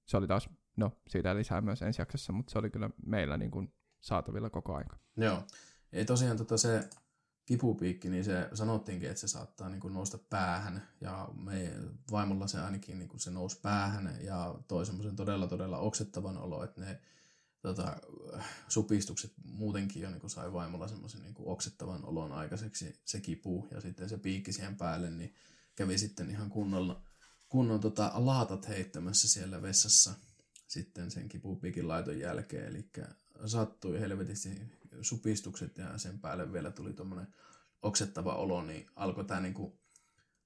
A: se oli taas, no siitä lisää myös ensi jaksossa, mutta se oli kyllä meillä niin kuin saatavilla koko aika.
B: Joo, ei tosiaan tota se kipupiikki, niin se sanottiinkin, että se saattaa niin kuin nousta päähän. Ja me vaimolla se ainakin niin kuin se nousi päähän ja toi semmoisen todella todella oksettavan olo, että ne tota, supistukset muutenkin jo niin kuin sai vaimolla semmoisen niin oksettavan olon aikaiseksi. Se kipu ja sitten se piikki siihen päälle, niin kävi sitten ihan kunnolla, kunnon tota, laatat heittämässä siellä vessassa sitten sen kipupiikin laiton jälkeen, eli sattui helvetisti supistukset ja sen päälle vielä tuli tuommoinen oksettava olo, niin alkoi tämä niinku,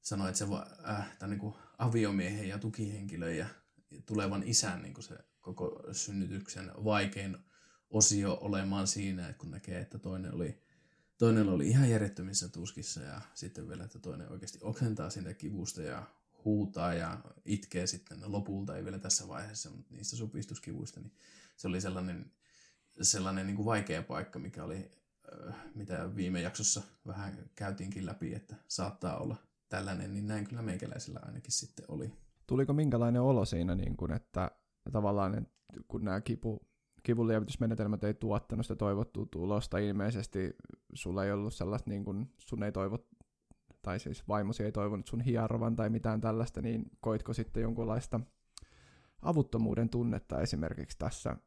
B: sanoa, että se äh, tämä niinku aviomiehen ja tukihenkilön ja tulevan isän niinku se koko synnytyksen vaikein osio olemaan siinä, että kun näkee, että toinen oli, toinen oli ihan järjettömissä tuskissa ja sitten vielä, että toinen oikeasti oksentaa sinne kivusta ja huutaa ja itkee sitten lopulta, ei vielä tässä vaiheessa, mutta niistä supistuskivuista, niin se oli sellainen, sellainen niin kuin vaikea paikka, mikä oli, mitä viime jaksossa vähän käytiinkin läpi, että saattaa olla tällainen, niin näin kyllä meikäläisellä ainakin sitten oli.
A: Tuliko minkälainen olo siinä, niin kuin, että tavallaan, kun nämä kipu, kivunlievitysmenetelmät ei tuottanut sitä toivottua tulosta, ilmeisesti sulla ei ollut sellaista, niin kuin sun ei toivot, tai siis vaimosi ei toivonut sun hierovan tai mitään tällaista, niin koitko sitten jonkunlaista avuttomuuden tunnetta esimerkiksi tässä,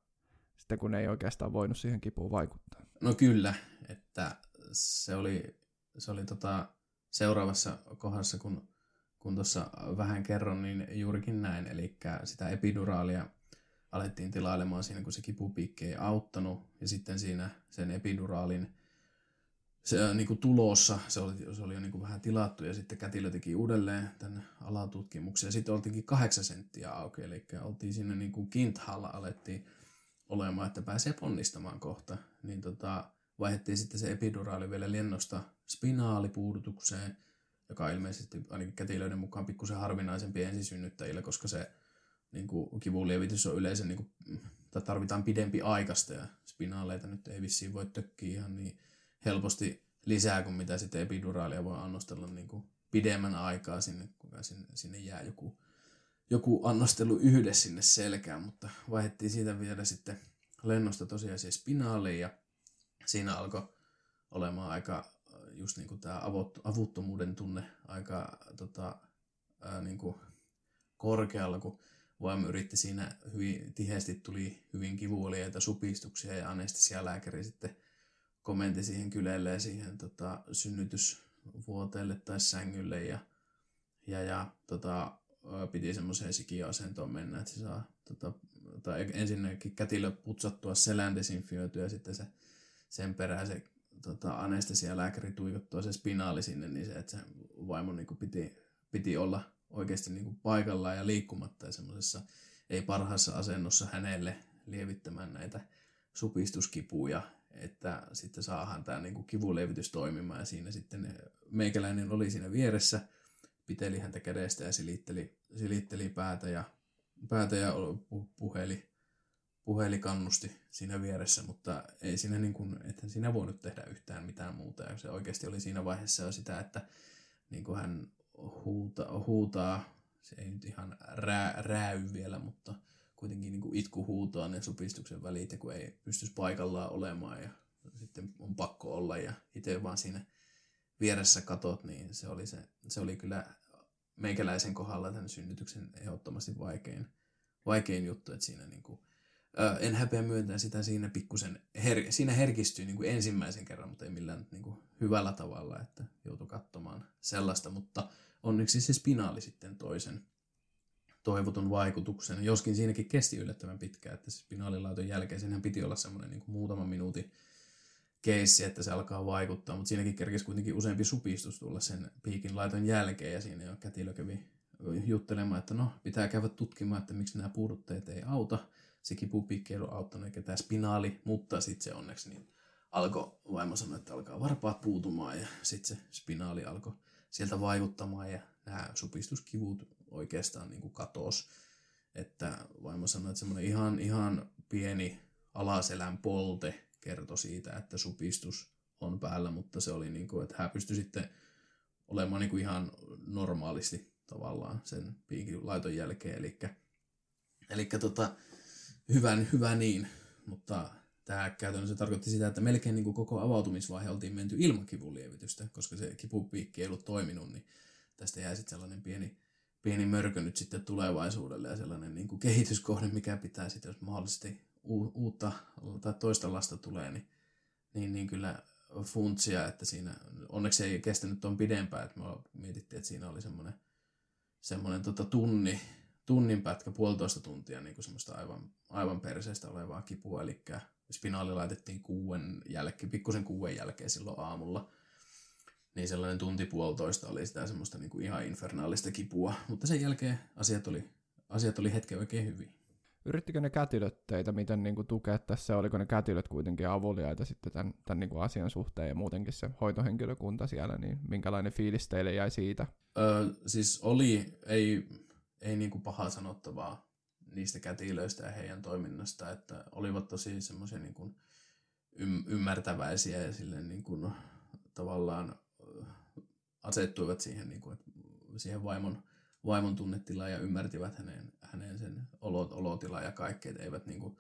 A: sitten kun ei oikeastaan voinut siihen kipuun vaikuttaa?
B: No kyllä, että se oli, se oli tota seuraavassa kohdassa, kun kun tuossa vähän kerron, niin juurikin näin. Eli sitä epiduraalia alettiin tilailemaan siinä, kun se kipupiikki ei auttanut. Ja sitten siinä sen epiduraalin se niin kuin tulossa, se oli, se oli jo niin kuin vähän tilattu ja sitten kätilö teki uudelleen tänne alatutkimuksen ja sitten oltiinkin kahdeksan senttiä auki, eli oltiin siinä niin kuin kinthalla alettiin olemaan, että pääsee ponnistamaan kohta, niin tota, vaihdettiin sitten se epiduraali vielä lennosta spinaalipuudutukseen, joka on ilmeisesti ainakin kätilöiden mukaan pikkusen harvinaisempi ensisynnyttäjille, koska se niin kuin, kivunlievitys on yleensä, niin kuin, tai tarvitaan pidempi aikaista ja spinaaleita nyt ei vissiin voi tökkiä ihan niin helposti lisää kuin mitä sitten epiduraalia voi annostella niin kuin pidemmän aikaa sinne, kun sinne, sinne jää joku, joku annostelu yhdessä sinne selkään, mutta vaihdettiin siitä vielä sitten lennosta tosiaan se spinaaliin ja siinä alkoi olemaan aika just niin kuin tämä avuttomuuden tunne aika tota, ää, niin kuin korkealla, kun vaimo yritti siinä hyvin tiheästi tuli hyvin kivuoliaita supistuksia ja anestesialääkäri sitten komenti siihen kylelle siihen tota, synnytysvuoteelle tai sängylle ja, ja, ja tota, piti semmoiseen sikiöasentoon mennä, että se saa tota, tai ensinnäkin kätilö putsattua selän desinfioitua ja sitten se, sen perään se tota, anestesialääkäri tuikottua se spinaali sinne, niin se, että se vaimo niin kuin piti, piti olla oikeasti niin kuin paikallaan ja liikkumatta ja semmoisessa ei parhaassa asennossa hänelle lievittämään näitä supistuskipuja että sitten saahan tämä niin kuin kivulevitys toimimaan ja siinä sitten meikäläinen oli siinä vieressä, piteli häntä kädestä ja silitteli, silitteli päätä ja, päätä ja puheli, puheli kannusti siinä vieressä, mutta ei siinä niin kuin, että siinä voinut tehdä yhtään mitään muuta. Ja se oikeasti oli siinä vaiheessa jo sitä, että niin kuin hän huuta, huutaa, se ei nyt ihan rää, rääy vielä, mutta kuitenkin niin kuin itku huutoa ne supistuksen välit, kun ei pystyisi paikallaan olemaan ja sitten on pakko olla ja itse vaan siinä vieressä katot, niin se oli, se, se oli kyllä meikäläisen kohdalla tämän synnytyksen ehdottomasti vaikein, vaikein juttu, että siinä niin kuin, ää, en häpeä myöntää sitä siinä pikkusen, her, siinä herkistyi niin kuin ensimmäisen kerran, mutta ei millään niin kuin hyvällä tavalla, että joutui katsomaan sellaista, mutta onneksi se spinaali sitten toisen toivotun vaikutuksen, joskin siinäkin kesti yllättävän pitkään, että se spinaalilaiton jälkeen siinähän piti olla semmoinen niin muutaman minuutin keissi, että se alkaa vaikuttaa, mutta siinäkin kerkesi kuitenkin useampi supistus tulla sen piikin laiton jälkeen, ja siinä jo kätilö kävi juttelemaan, että no, pitää käydä tutkimaan, että miksi nämä puudutteet ei auta. Se kipupiikki ei ollut auttanut, eikä tämä spinaali, mutta sitten se onneksi niin alkoi, vaimo sanoi, että alkaa varpaat puutumaan, ja sitten se spinaali alkoi sieltä vaikuttamaan, ja nämä supistuskivut oikeastaan niin kuin katos. Että vaimo sanoi, että semmoinen ihan, ihan pieni alaselän polte kertoi siitä, että supistus on päällä, mutta se oli niin kuin, että hän pystyi sitten olemaan niin kuin ihan normaalisti tavallaan sen piikin laiton jälkeen. Eli, eli tota, hyvä, hyvä niin, mutta tämä käytännössä tarkoitti sitä, että melkein niin kuin koko avautumisvaihe oltiin menty ilman kivunlievitystä, koska se kipupiikki ei ollut toiminut, niin tästä jäi sitten sellainen pieni pieni mörkö nyt sitten tulevaisuudelle ja sellainen niin kuin kehityskohde, mikä pitää sitten, jos mahdollisesti uutta tai toista lasta tulee, niin, niin, niin kyllä funtsia, että siinä onneksi ei kestänyt tuon pidempään, että me mietittiin, että siinä oli semmoinen, semmoinen tota tunni, tunnin pätkä, puolitoista tuntia niin kuin semmoista aivan, aivan perseestä olevaa kipua, eli spinaali laitettiin kuuden jälkeen, pikkusen kuuden jälkeen silloin aamulla, niin sellainen tunti puolitoista oli sitä semmoista niin kuin ihan infernaalista kipua, mutta sen jälkeen asiat oli, asiat oli hetken oikein hyvin.
A: Yrittikö ne kätilöt teitä miten niin kuin tukea tässä, oliko ne kätilöt kuitenkin avuliaita sitten tämän, tämän niin kuin asian suhteen ja muutenkin se hoitohenkilökunta siellä, niin minkälainen fiilis teille jäi siitä?
B: Öö, siis oli, ei, ei niin kuin pahaa sanottavaa niistä kätilöistä ja heidän toiminnasta, että olivat tosi semmoisia niin kuin ymmärtäväisiä ja silleen niin kuin tavallaan asettuivat siihen, niin kuin, siihen vaimon, vaimon tunnetilaan ja ymmärsivät hänen, hänen sen olot, olotilaa ja kaikkea, eivät, niin kuin,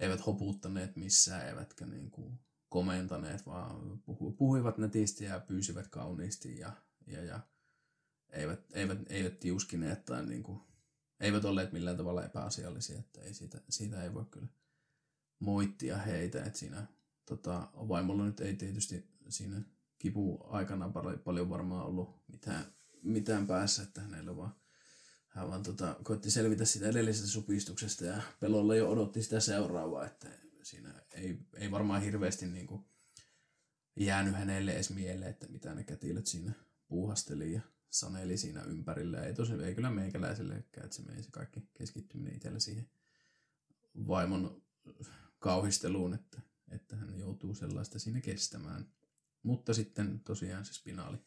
B: eivät hopuuttaneet missään, eivätkä niin kuin, komentaneet, vaan puhu, puhuivat netisti ja pyysivät kauniisti ja, ja, ja eivät, eivät, eivät tiuskineet tai niin kuin, eivät olleet millään tavalla epäasiallisia, että ei siitä, siitä ei voi kyllä moittia heitä, että siinä tota, vaimolla nyt ei tietysti siinä kipu aikana paljon varmaan ollut mitään, mitään päässä, että hänellä vaan hän vaan tota, koitti selvitä sitä edellisestä supistuksesta ja pelolla jo odotti sitä seuraavaa, että siinä ei, ei varmaan hirveästi niin kuin, jäänyt hänelle edes mieleen, että mitä ne kätilöt siinä puuhasteli ja saneli siinä ympärillä. Ei, tosi, ei kyllä meikäläisellekään, että se meni se kaikki keskittyminen itsellä siihen vaimon kauhisteluun, että, että hän joutuu sellaista siinä kestämään. Mutta sitten tosiaan se spinaali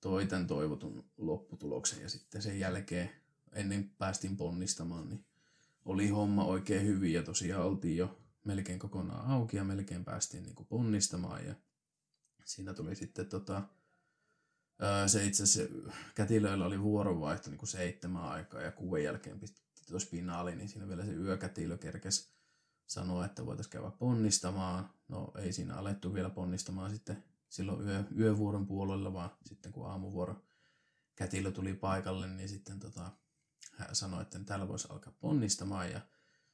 B: toi tämän toivotun lopputuloksen ja sitten sen jälkeen ennen päästiin ponnistamaan, niin oli homma oikein hyvin ja tosiaan oltiin jo melkein kokonaan auki ja melkein päästiin niin kuin ponnistamaan ja siinä tuli sitten tota, se itse asiassa kätilöillä oli vuoronvaihto niin kuin seitsemän aikaa ja kuuden jälkeen pistettiin tuo spinaali, niin siinä vielä se yökätilö kerkesi sanoa, että voitaisiin käydä ponnistamaan. No ei siinä alettu vielä ponnistamaan sitten silloin yö, yövuoron puolella, vaan sitten kun aamuvuoro kätilö tuli paikalle, niin sitten tota, hän sanoi, että täällä voisi alkaa ponnistamaan ja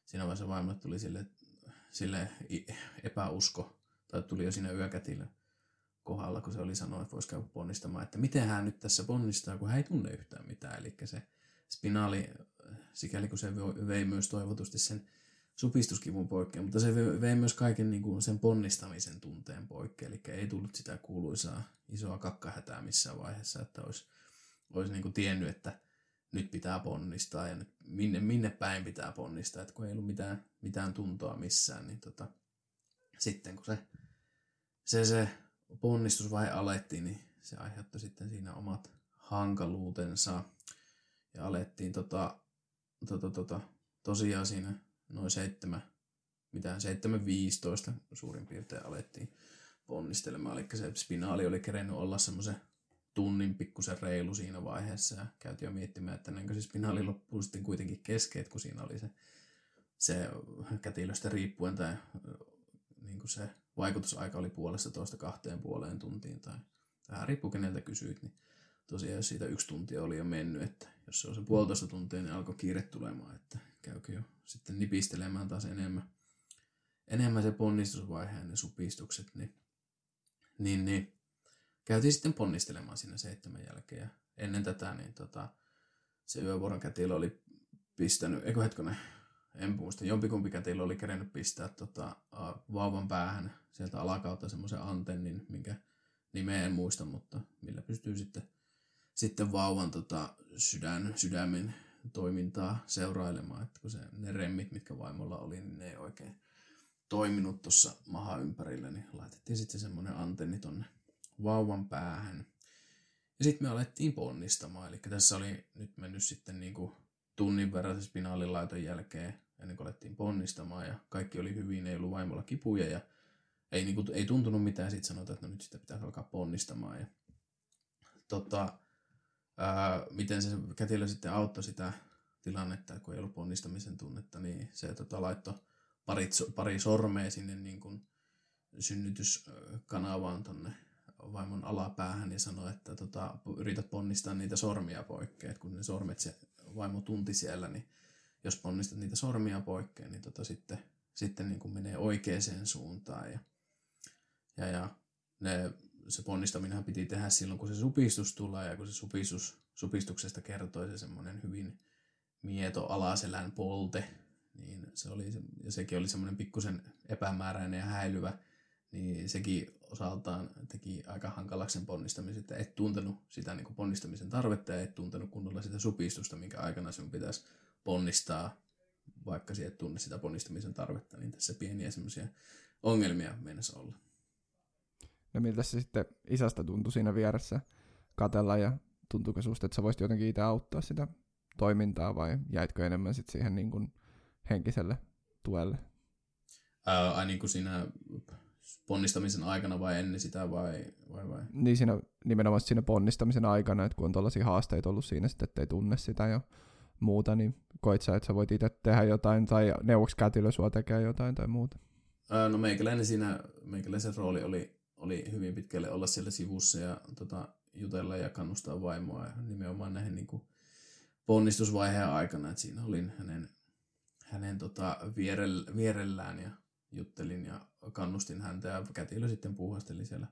B: siinä vaiheessa vaimolle tuli sille, sille epäusko, tai tuli jo siinä yökätilö kohdalla, kun se oli sanonut, että voisi käydä ponnistamaan, että miten hän nyt tässä ponnistaa, kun hän ei tunne yhtään mitään. Eli se spinaali, sikäli kun se vei myös toivotusti sen supistuskivun poikkeen, mutta se vei myös kaiken niin kuin sen ponnistamisen tunteen poikkeen, eli ei tullut sitä kuuluisaa isoa kakkahätää missään vaiheessa, että olisi, olisi niin kuin tiennyt, että nyt pitää ponnistaa ja nyt minne, minne päin pitää ponnistaa, että kun ei ollut mitään, mitään tuntoa missään, niin tota, sitten kun se, se, se ponnistusvaihe alettiin, niin se aiheutti sitten siinä omat hankaluutensa ja alettiin tota, tota, tota, tosiaan siinä noin 7, mitään 7.15 suurin piirtein alettiin ponnistelemaan. Eli se spinaali oli kerennyt olla semmoisen tunnin pikkusen reilu siinä vaiheessa ja käytiin jo miettimään, että kuin se spinaali loppuu sitten kuitenkin keskeet, kun siinä oli se, se kätilöstä riippuen tai niin kuin se vaikutusaika oli puolesta toista kahteen puoleen tuntiin tai vähän riippuu keneltä kysyit, niin tosiaan siitä yksi tunti oli jo mennyt, että jos se on se puolitoista tuntia, niin alkoi kiire tulemaan, että käykö jo sitten nipistelemään taas enemmän, enemmän se ponnistusvaihe ja ne supistukset, niin, niin, niin. Käytiin sitten ponnistelemaan siinä seitsemän jälkeen. Ja ennen tätä niin tota, se yövuoron kätilö oli pistänyt, eikö hetkonen, en muista, jompikumpi kätilö oli kerennyt pistää tota, vauvan päähän sieltä alakautta semmoisen antennin, minkä nimeä en muista, mutta millä pystyy sitten, sitten vauvan tota, sydän, sydämen toimintaa seurailemaan, että kun se, ne remmit, mitkä vaimolla oli, niin ne ei oikein toiminut tuossa maha ympärillä, niin laitettiin sitten semmoinen antenni tonne vauvan päähän. Ja sitten me alettiin ponnistamaan, eli tässä oli nyt mennyt sitten niinku tunnin verran se spinaalilaiton jälkeen, ennen kuin alettiin ponnistamaan, ja kaikki oli hyvin, ei ollut vaimolla kipuja, ja ei, niinku, ei tuntunut mitään, sitten sanotaan, että no nyt sitä pitää alkaa ponnistamaan. Ja, tota, ää, miten se kätilö sitten auttoi sitä tilannetta, kun ei ollut ponnistamisen tunnetta, niin se tota, laittoi pari, pari sormea sinne niin kuin synnytyskanavaan tonne vaimon alapäähän ja sanoi, että tota, yrität ponnistaa niitä sormia poikkeen, että kun ne sormet se vaimo tunti siellä, niin jos ponnistat niitä sormia poikkeen, niin tota, sitten, sitten niin kuin menee oikeaan suuntaan. Ja, ja, ja ne, se ponnistaminen piti tehdä silloin, kun se supistus tulee, ja kun se supistus, supistuksesta kertoi se semmoinen hyvin mieto alaselän polte, niin se oli, ja sekin oli semmoinen pikkusen epämääräinen ja häilyvä, niin sekin osaltaan teki aika hankalaksi sen ponnistamisen, että et tuntenut sitä niin ponnistamisen tarvetta ja et tuntenut kunnolla sitä supistusta, minkä aikana sinun pitäisi ponnistaa, vaikka sinä et tunne sitä ponnistamisen tarvetta, niin tässä pieniä semmoisia ongelmia mennessä olla.
A: No miltä se sitten isästä tuntui siinä vieressä katella ja tuntuuko sinusta, että sä voisit jotenkin itse auttaa sitä toimintaa vai jäitkö enemmän sitten siihen niin kuin henkiselle tuelle?
B: Ää, ai niin kuin siinä ponnistamisen aikana vai ennen sitä vai, vai, vai?
A: Niin siinä, nimenomaan siinä ponnistamisen aikana, että kun on tällaisia haasteita ollut siinä sitten, ettei tunne sitä ja muuta, niin koit sä, että sä voit itse tehdä jotain tai neuvoksi kätilö sua tekee jotain tai muuta?
B: Ää, no meikäläinen siinä, meikäläisen rooli oli, oli hyvin pitkälle olla siellä sivussa ja tota, jutella ja kannustaa vaimoa ja nimenomaan näihin niin kuin ponnistusvaiheen aikana, että siinä olin hänen, hänen tota, vierell, vierellään ja juttelin ja kannustin häntä ja kätilö sitten puuhasteli siellä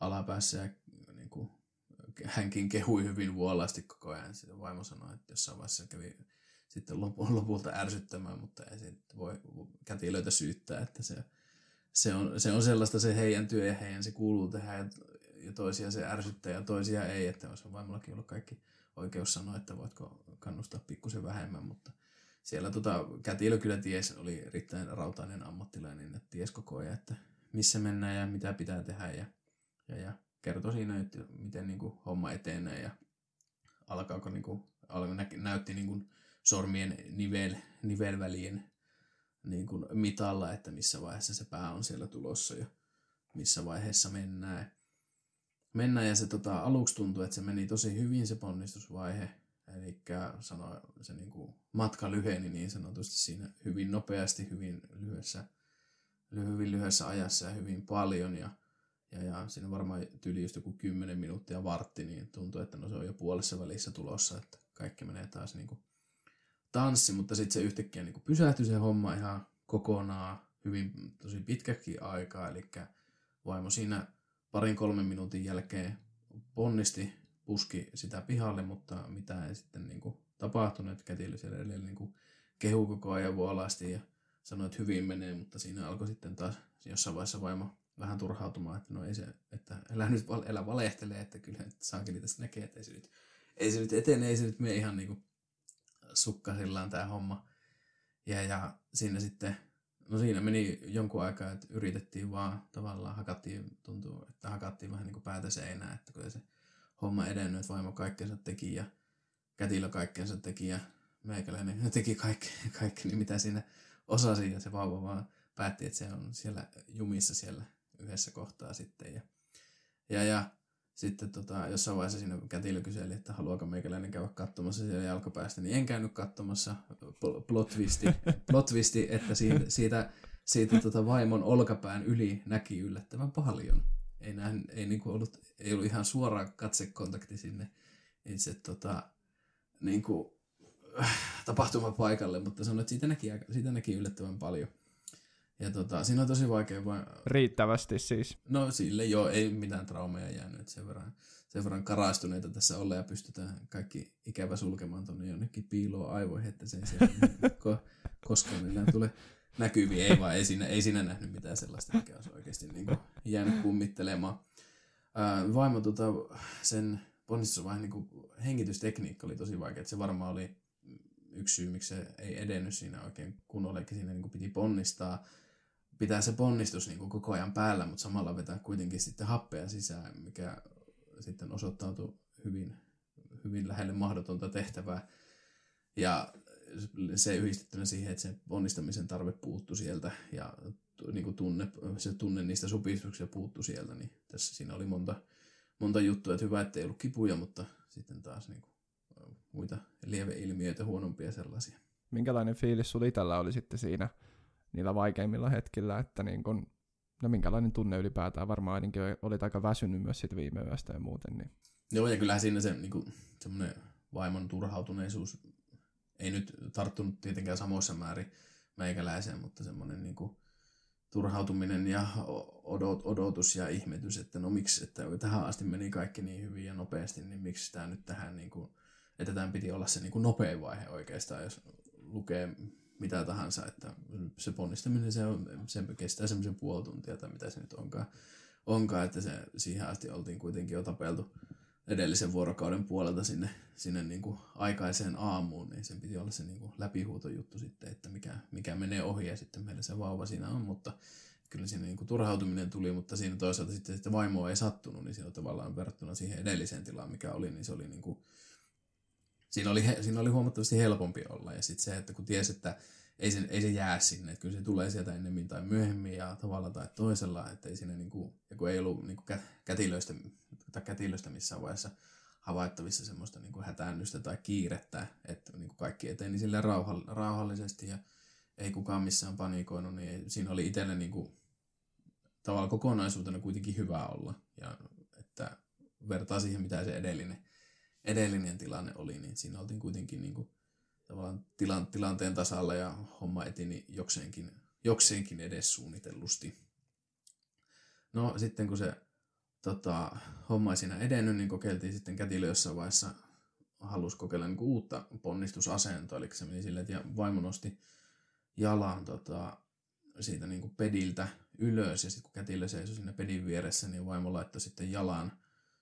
B: alapäässä ja niin kuin, hänkin kehui hyvin vuolaasti koko ajan. Sitten vaimo sanoi, että jossain vaiheessa kävi sitten lopulta ärsyttämään, mutta ei sitten voi kätilöitä syyttää, että se, se on, se on sellaista se heidän työ ja heidän se kuuluu tehdä ja, ja toisia se ärsyttää ja toisia ei, että olisi vaimollakin ollut kaikki oikeus sanoa, että voitko kannustaa pikkusen vähemmän, mutta siellä tota, kätilö kyllä ties, oli erittäin rautainen ammattilainen, että ties koko ajan, että missä mennään ja mitä pitää tehdä. Ja, ja, ja kertoi siinä, että miten niin kuin, homma etenee ja alkaako niin kuin, näytti niin kuin, sormien nivel, nivelvälien niin kuin mitalla, että missä vaiheessa se pää on siellä tulossa ja missä vaiheessa mennään. Mennään ja se tota, aluksi tuntui, että se meni tosi hyvin se ponnistusvaihe. Eli se niin kuin matka lyheni niin sanotusti siinä hyvin nopeasti, hyvin lyhyessä, hyvin lyhyessä ajassa ja hyvin paljon. Ja, ja, ja siinä varmaan tyyli just joku 10 minuuttia vartti, niin tuntui, että no se on jo puolessa välissä tulossa, että kaikki menee taas niin kuin tanssi, mutta sitten se yhtäkkiä niin pysähtyi se homma ihan kokonaan hyvin tosi pitkäkin aikaa, eli vaimo siinä parin kolmen minuutin jälkeen ponnisti, puski sitä pihalle, mutta mitä ei sitten niin kuin tapahtunut, kätilö siellä edelleen niin kehu koko ajan vuolaasti ja sanoi, että hyvin menee, mutta siinä alkoi sitten taas jossain vaiheessa vaimo vähän turhautumaan, että no ei se, että älä nyt val, älä valehtelee, että kyllä saakeli tästä näkee, että ei se nyt, ei se nyt etene, ei se nyt mene ihan niin kuin sukkasillaan tämä homma. Ja, ja siinä sitten, no siinä meni jonkun aikaa, että yritettiin vaan tavallaan, hakattiin, tuntuu, että hakattiin vähän niin kuin päätä seinää, että kun se homma edennyt, että vaimo kaikkensa teki ja kätilö kaikkensa teki ja meikäläinen teki kaikki, kaikki niin mitä siinä osasi ja se vauva vaan päätti, että se on siellä jumissa siellä yhdessä kohtaa sitten ja, ja, ja sitten tota, jossain vaiheessa siinä kätilö kyseli, että haluaako meikäläinen käydä katsomassa siellä jalkapäästä, niin en käynyt katsomassa plot twisti, plot twisti että siitä, siitä, siitä tota vaimon olkapään yli näki yllättävän paljon. Ei, näin, ei, niinku ollut, ei ollut ihan suora katsekontakti sinne itse tota, niinku, tapahtumapaikalle, mutta sanoin, että siitä näki, siitä näki yllättävän paljon. Ja tota, siinä on tosi vaikea vain...
A: Riittävästi siis.
B: No sille joo, ei mitään traumeja jäänyt. Sen verran, sen verran karaistuneita tässä olla ja pystytään kaikki ikävä sulkemaan tuonne jonnekin piiloon aivoihin, että se ei se ko, koskaan enää tule näkyviin. Ei vaan, ei siinä, ei siinä nähnyt mitään sellaista, mikä olisi oikeasti niin kuin jäänyt kummittelemaan. Ää, vaimo tota, sen ponnistusvaiheen niin hengitystekniikka oli tosi vaikea. Se varmaan oli yksi syy, miksi se ei edennyt siinä oikein kunnolla, eli siinä niin kuin piti ponnistaa pitää se ponnistus niin kuin koko ajan päällä, mutta samalla vetää kuitenkin sitten happea sisään, mikä sitten osoittautui hyvin, hyvin lähelle mahdotonta tehtävää. Ja se yhdistettynä siihen, että se onnistamisen tarve puuttu sieltä ja niin kuin tunne, se tunne niistä supistuksista puuttu sieltä, niin tässä siinä oli monta, monta juttua, että hyvä, ettei ollut kipuja, mutta sitten taas niin kuin muita lieveilmiöitä, huonompia sellaisia.
A: Minkälainen fiilis sulla itsellä oli sitten siinä niillä vaikeimmilla hetkillä, että niin kun, no minkälainen tunne ylipäätään, varmaan ainakin olit aika väsynyt myös sit viime yöstä ja muuten. Niin.
B: Joo, ja kyllähän siinä se niin kuin, semmoinen vaimon turhautuneisuus ei nyt tarttunut tietenkään samoissa määrin meikäläiseen, mutta semmoinen niin kuin, turhautuminen ja odot, odotus ja ihmetys, että no miksi, että tähän asti meni kaikki niin hyvin ja nopeasti, niin miksi tämä nyt tähän, niin kuin, että tämän piti olla se niin kuin nopein vaihe oikeastaan, jos lukee mitä tahansa, että se ponnistaminen se, on, se kestää semmoisen puoli tuntia tai mitä se nyt onkaan, onkaan että se, siihen asti oltiin kuitenkin jo tapeltu edellisen vuorokauden puolelta sinne, sinne niin kuin aikaiseen aamuun, niin sen piti olla se niin kuin läpihuutojuttu sitten, että mikä, mikä menee ohi ja sitten meillä se vauva siinä on, mutta kyllä siinä niin kuin turhautuminen tuli, mutta siinä toisaalta sitten että vaimoa ei sattunut, niin siinä tavallaan verrattuna siihen edelliseen tilaan, mikä oli, niin se oli niin kuin, siinä oli, siinä oli huomattavasti helpompi olla. Ja sitten se, että kun tiesi, että ei se, ei se jää sinne, että kyllä se tulee sieltä ennemmin tai myöhemmin ja tavalla tai toisella, että ei siinä niinku, ja kun ei ollut niinku kätilöistä, tai kätilöistä missään vaiheessa havaittavissa semmoista niinku hätäännystä tai kiirettä, että niinku kaikki eteni sille rauhallisesti ja ei kukaan missään panikoinut, niin siinä oli itselle niinku, tavallaan kokonaisuutena kuitenkin hyvä olla. Ja että vertaa siihen, mitä se edellinen edellinen tilanne oli, niin siinä oltiin kuitenkin niin kuin, tavallaan tilan, tilanteen tasalla ja homma etini jokseenkin, jokseenkin edes suunnitellusti. No sitten kun se tota, homma ei siinä edennyt, niin kokeiltiin sitten kätilö jossain vaiheessa halusi kokeilla niin uutta ponnistusasentoa, eli se meni silleen, että vaimo nosti jalan tota, siitä niin kuin pediltä ylös ja sitten kun kätilö seisoi siinä pedin vieressä, niin vaimo laittoi sitten jalan.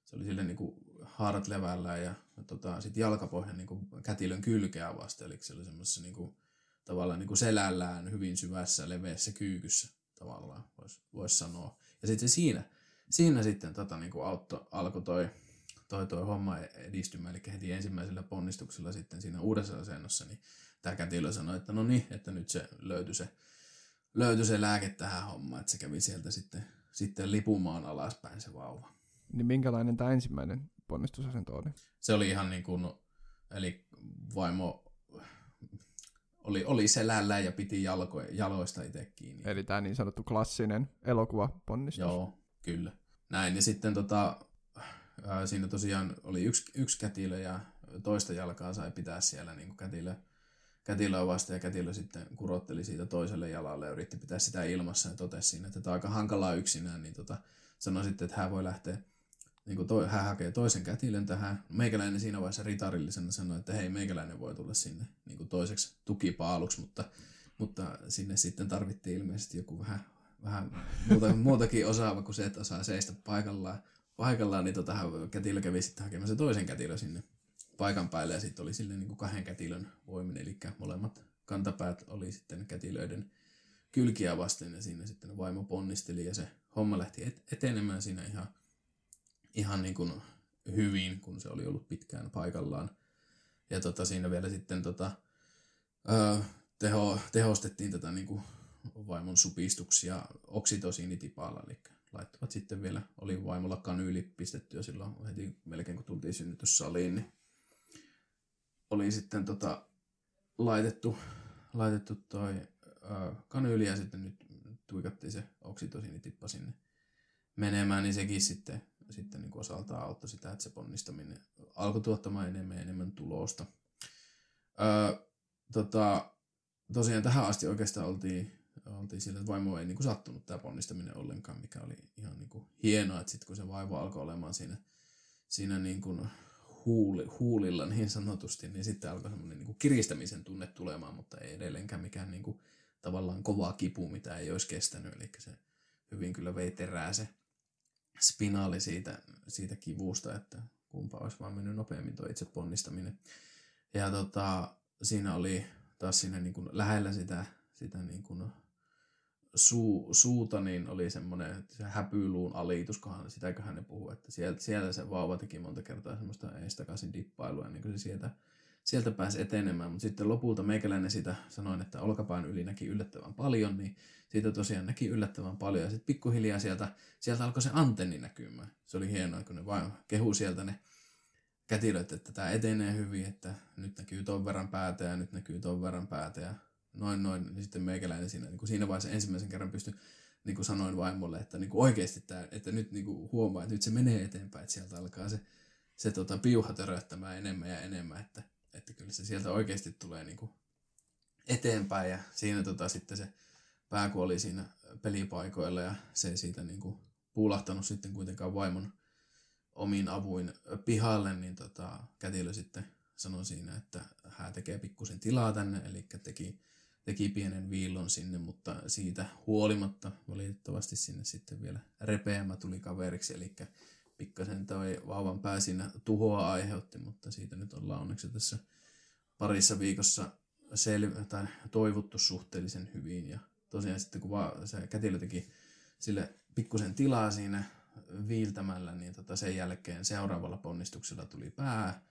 B: Se oli sille niin kuin haarat levällä ja tota, sitten jalkapohjan niin kuin kätilön kylkeä vasten. Eli se oli semmoisessa niin kuin, tavallaan niin kuin selällään hyvin syvässä leveässä kyykyssä tavallaan, voisi vois sanoa. Ja sitten siinä, siinä sitten tota, niin kuin auto, alkoi toi, toi, toi homma edistymään, eli heti ensimmäisellä ponnistuksella sitten siinä uudessa asennossa, niin tämä kätilö sanoi, että no niin, että nyt se löytyi se, löytyi se lääke tähän hommaan, että se kävi sieltä sitten, sitten lipumaan alaspäin se vauva.
A: Niin minkälainen tämä ensimmäinen ponnistusasento oli?
B: Se oli ihan niin kuin, eli vaimo oli, oli selällä ja piti jalko, jaloista itse kiinni.
A: Eli tämä niin sanottu klassinen elokuvaponnistus.
B: Joo, kyllä. Näin, ja sitten tota, ää, siinä tosiaan oli yksi, yksi kätilö ja toista jalkaa sai pitää siellä niin kuin kätilö, kätilöä vasta ja kätilö sitten kurotteli siitä toiselle jalalle ja yritti pitää sitä ilmassa ja totesi siinä, että tämä on aika hankalaa yksinään, niin tota, sanoi sitten, että hän voi lähteä niin kuin toi, hän hakee toisen kätilön tähän. Meikäläinen siinä vaiheessa ritarillisena sanoi, että hei, meikäläinen voi tulla sinne niin kuin toiseksi tukipaaluksi, mutta, mutta sinne sitten tarvittiin ilmeisesti joku vähän, vähän muuta, muutakin osaava kuin se, että osaa seistä paikallaan. Paikallaan, niin tota, kätilö kävi sitten hakemassa toisen kätilön sinne paikan päälle ja sitten oli sille niin kuin kahden kätilön voimin, eli molemmat kantapäät oli sitten kätilöiden kylkiä vasten ja siinä sitten vaimo ponnisteli ja se homma lähti etenemään siinä ihan ihan niin kuin hyvin, kun se oli ollut pitkään paikallaan. Ja tota, siinä vielä sitten tota, ö, teho, tehostettiin tätä niin kuin vaimon supistuksia oksitosiinitipalla, eli laittoivat sitten vielä, oli vaimolla kanyyli pistetty jo silloin heti melkein kun tultiin synnytyssaliin, niin oli sitten tota, laitettu, laitettu toi ö, kanyyli ja sitten nyt tuikattiin se oksitosiinitippa sinne menemään, niin sekin sitten sitten niin kuin osaltaan auttoi sitä, että se ponnistaminen alkoi tuottamaan enemmän ja enemmän tulosta. Öö, tota, tosiaan tähän asti oikeastaan oltiin, oltiin sillä, että vaimo ei niin kuin sattunut tämä ponnistaminen ollenkaan, mikä oli ihan niin kuin hienoa, että sitten kun se vaivo alkoi olemaan siinä, siinä niin kuin huuli, huulilla niin sanotusti, niin sitten alkoi semmoinen niin kuin kiristämisen tunne tulemaan, mutta ei edelleenkään mikään niin kuin, tavallaan kova kipu, mitä ei olisi kestänyt, eli se hyvin kyllä vei terää se spinaali siitä, siitä kivusta, että kumpa olisi vaan mennyt nopeammin tuo itse ponnistaminen. Ja tota, siinä oli taas siinä niin kuin lähellä sitä, sitä niin kuin suu, suuta, niin oli semmoinen se häpyluun alitus, kohan sitäköhän ne puhuu, että sieltä, sieltä se vauva teki monta kertaa semmoista eestakaisin dippailua, niin kuin se sieltä sieltä pääsi etenemään, mutta sitten lopulta meikäläinen sitä sanoin, että olkapään yli näki yllättävän paljon, niin siitä tosiaan näki yllättävän paljon. Ja sitten pikkuhiljaa sieltä, sieltä alkoi se antenni näkymään. Se oli hienoa, kun ne vain kehu sieltä ne kätilöt, että tämä etenee hyvin, että nyt näkyy ton verran päätä ja nyt näkyy ton verran päätä ja noin noin. Niin sitten meikäläinen siinä, niin siinä vaiheessa ensimmäisen kerran pystyi niin kuin sanoin vaimolle, että niin kuin oikeasti tämä, että nyt niin kuin huomaa, että nyt se menee eteenpäin, että sieltä alkaa se, se tota, piuha töröttämään enemmän ja enemmän, että että kyllä se sieltä oikeasti tulee niin kuin eteenpäin ja siinä tota sitten se pääku oli siinä pelipaikoilla ja se ei siitä niin kuin puulahtanut sitten kuitenkaan vaimon omiin avuin pihalle, niin tota, kätilö sitten sanoi siinä, että hän tekee pikkusen tilaa tänne, eli teki, teki pienen viillon sinne, mutta siitä huolimatta valitettavasti sinne sitten vielä repeämä tuli kaveriksi, eli pikkasen toi vauvan pää siinä tuhoa aiheutti, mutta siitä nyt ollaan onneksi tässä parissa viikossa sel- tai toivottu suhteellisen hyvin. Ja tosiaan sitten kun vaan se kätilö teki sille pikkusen tilaa siinä viiltämällä, niin tota sen jälkeen seuraavalla ponnistuksella tuli pää.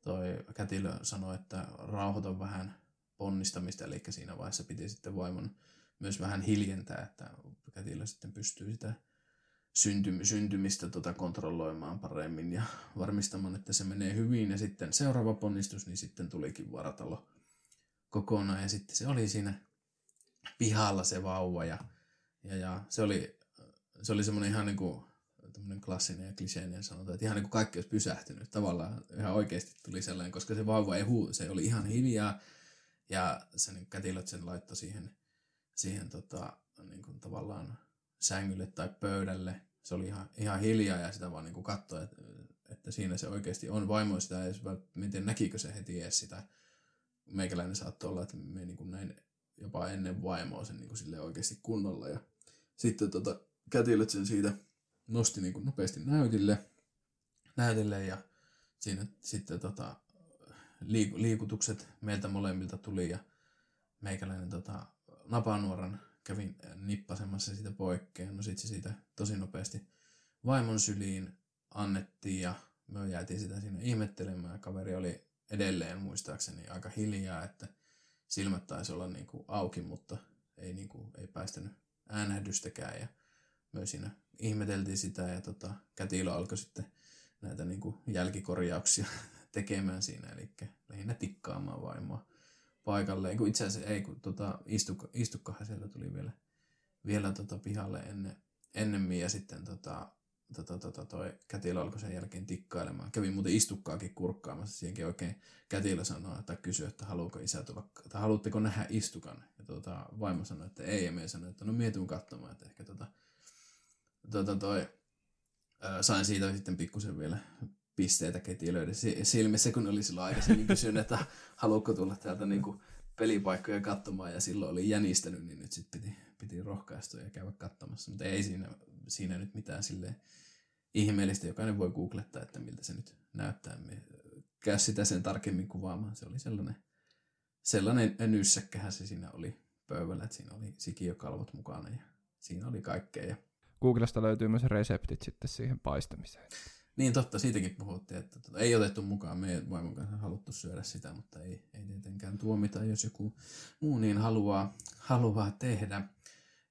B: Toi kätilö sanoi, että rauhoita vähän ponnistamista, eli siinä vaiheessa piti sitten vaimon myös vähän hiljentää, että kätilö sitten pystyy sitä syntymi, syntymistä tota kontrolloimaan paremmin ja varmistamaan, että se menee hyvin. Ja sitten seuraava ponnistus, niin sitten tulikin varatalo kokonaan. Ja sitten se oli siinä pihalla se vauva ja, ja, ja se oli, se oli semmoinen ihan niin kuin klassinen ja kliseinen sanotaan, että ihan niin kuin kaikki olisi pysähtynyt. Tavallaan ihan oikeasti tuli sellainen, koska se vauva ei huu, se oli ihan hiljaa ja se niin kätilöt sen laittoi siihen, siihen tota, niin kuin tavallaan sängylle tai pöydälle. Se oli ihan, ihan hiljaa ja sitä vaan niin katsoi, että, että siinä se oikeasti on. Vaimo sitä edes miten näkikö se heti edes sitä. Meikäläinen saattoi olla, että me niin näin jopa ennen vaimoa sen niin kuin sille oikeasti kunnolla. Ja sitten tota, kätilöt sen siitä nosti niin kuin nopeasti näytille, näytille ja siinä sitten tota, liik- liikutukset meiltä molemmilta tuli ja meikäläinen tota, napanuoran kävin nippasemassa siitä poikkeen. No sitten se siitä tosi nopeasti vaimon syliin annettiin ja me jäätiin sitä siinä ihmettelemään. Kaveri oli edelleen muistaakseni aika hiljaa, että silmät taisi olla niin kuin auki, mutta ei, niin kuin, ei päästänyt äänähdystäkään ja myös siinä ihmeteltiin sitä ja tota, kätilö alkoi sitten näitä niin kuin jälkikorjauksia tekemään siinä, eli lähinnä tikkaamaan vaimoa paikalle. Kun itse asiassa ei, kun tota, istukka, istukkahan siellä tuli vielä, vielä tota pihalle ennen, ennemmin ja sitten tota, tota, tota, toi kätilö alkoi sen jälkeen tikkailemaan. Kävi muuten istukkaakin kurkkaamassa. Siihenkin oikein kätilö sanoi, tai kysyi, että haluuko isä tulla, tai haluatteko nähdä istukan. Ja tota, vaimo sanoi, että ei, ja me sanoi, että no mietun katsomaan, että ehkä tota, tota toi, ää, sain siitä sitten pikkusen vielä pisteitä ketilöiden silmissä, kun oli silloin aikaisemmin kysynyt, että haluatko tulla täältä niin kuin pelipaikkoja katsomaan, ja silloin oli jänistänyt, niin nyt sitten piti, piti rohkaistua ja käydä katsomassa. Mutta ei siinä, siinä nyt mitään silleen ihmeellistä, jokainen voi googlettaa, että miltä se nyt näyttää. Me käy sitä sen tarkemmin kuvaamaan. Se oli sellainen, sellainen nyssäkkähän se siinä oli pöydällä, että siinä oli sikiökalvot mukana ja siinä oli kaikkea. Ja...
A: Googlesta löytyy myös reseptit sitten siihen paistamiseen.
B: Niin totta, siitäkin puhuttiin, että tota, ei otettu mukaan meidän vaimon kanssa haluttu syödä sitä, mutta ei, ei tietenkään tuomita, jos joku muu niin haluaa, haluaa tehdä.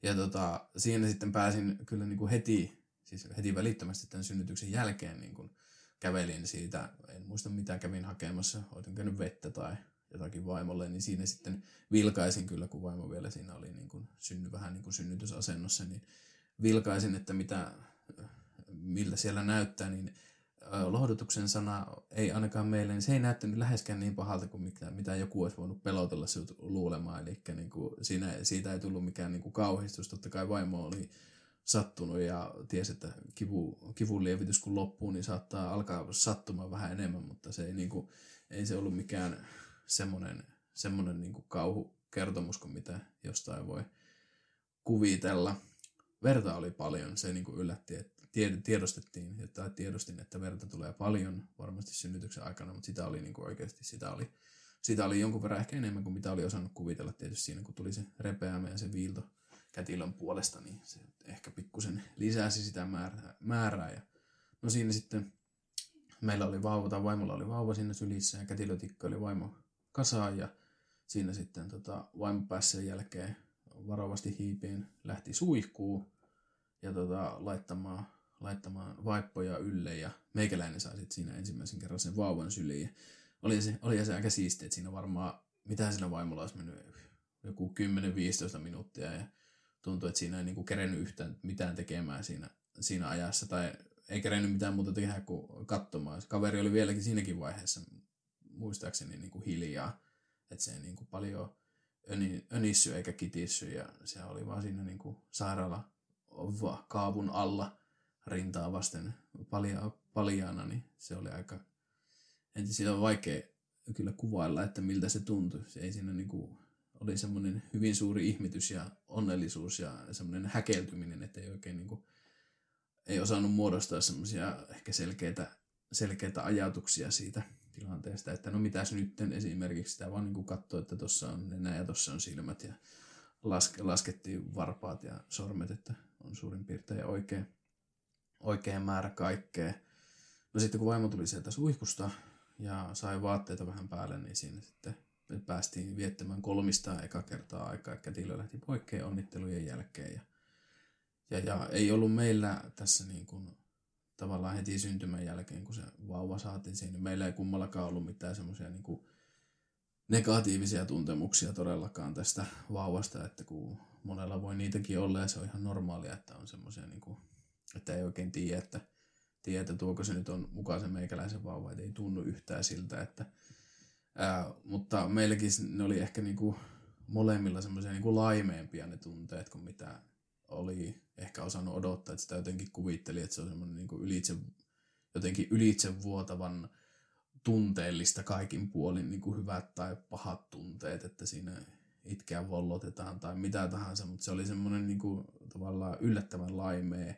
B: Ja tota, siinä sitten pääsin kyllä niin kuin heti, siis heti välittömästi tämän synnytyksen jälkeen niin kuin kävelin siitä, en muista mitä kävin hakemassa, olisin käynyt vettä tai jotakin vaimolle, niin siinä sitten vilkaisin kyllä, kun vaimo vielä siinä oli niin kuin synny, vähän niin kuin synnytysasennossa, niin vilkaisin, että mitä, miltä siellä näyttää, niin lohdutuksen sana ei ainakaan meille, niin se ei näyttänyt läheskään niin pahalta kuin mitä, mitä joku olisi voinut pelotella sinut luulemaan. Eli niin kuin siinä, siitä ei tullut mikään niin kuin kauhistus. Totta kai vaimo oli sattunut ja tiesi, että kivu, kivun lievitys kun loppuu, niin saattaa alkaa sattumaan vähän enemmän, mutta se ei, niin kuin, ei se ollut mikään semmoinen, semmoinen niin kuin kauhukertomus kuin mitä jostain voi kuvitella. Verta oli paljon, se niin kuin yllätti, että tiedostettiin, että tiedostin, että verta tulee paljon varmasti synnytyksen aikana, mutta sitä oli niin kuin oikeasti, sitä oli, sitä oli jonkun verran ehkä enemmän kuin mitä oli osannut kuvitella tietysti siinä, kun tuli se repeämä ja se viilto kätilön puolesta, niin se ehkä pikkusen lisäsi sitä määrää. määrää. Ja no siinä sitten meillä oli vauva, tai vaimolla oli vauva siinä sylissä ja kätilötikko oli vaimo kasaan ja siinä sitten tota, vaimo pääsi sen jälkeen varovasti hiipiin, lähti suihkuu ja tota, laittamaan laittamaan vaippoja ylle ja meikäläinen sai sitten siinä ensimmäisen kerran sen vauvan syliin. Oli se, oli se aika siistiä, että siinä varmaan, mitä siinä vaimolla olisi mennyt, joku 10-15 minuuttia ja tuntui, että siinä ei niinku kerennyt yhtään mitään tekemään siinä, siinä ajassa tai ei kerennyt mitään muuta tehdä kuin katsomaan. Se kaveri oli vieläkin siinäkin vaiheessa muistaakseni niinku hiljaa, että se ei niinku paljon öni, önissy eikä kitissy ja se oli vaan siinä niinku sairaala kaavun alla rintaa vasten. Palja, paljaana, niin se oli aika, en siitä on vaikea kyllä kuvailla, että miltä se tuntui. Se ei siinä niinku, oli semmoinen hyvin suuri ihmitys ja onnellisuus ja semmoinen häkeltyminen, että ei oikein niinku, ei osannut muodostaa semmoisia ehkä selkeitä, selkeitä ajatuksia siitä tilanteesta, että no mitäs nyt esimerkiksi. Sitä vaan niin katsoi, että tuossa on nenä ja tuossa on silmät ja laske, laskettiin varpaat ja sormet, että on suurin piirtein oikein oikein määrä kaikkea. No sitten kun vaimo tuli sieltä suihkusta ja sai vaatteita vähän päälle, niin siinä sitten me päästiin viettämään kolmista eka kertaa aikaa. Kätilö lähti poikkeen onnittelujen jälkeen. Ja, ja, ja ei ollut meillä tässä niin kuin, tavallaan heti syntymän jälkeen, kun se vauva saatiin siinä. Meillä ei kummallakaan ollut mitään semmoisia niin negatiivisia tuntemuksia todellakaan tästä vauvasta, että kun monella voi niitäkin olla ja se on ihan normaalia, että on semmoisia niin että ei oikein tiedä, että, tiedä, että tuoko se nyt on mukaan se meikäläisen vauva, että ei tunnu yhtään siltä, että ää, mutta meilläkin ne oli ehkä niinku molemmilla semmoisia niinku laimeempia ne tunteet kuin mitä oli ehkä osannut odottaa, että sitä jotenkin kuvitteli, että se on semmoinen niinku ylitse, jotenkin ylitse vuotavan tunteellista kaikin puolin niin kuin hyvät tai pahat tunteet, että siinä itkeä vollotetaan tai mitä tahansa, mutta se oli semmoinen niin kuin, tavallaan yllättävän laimea.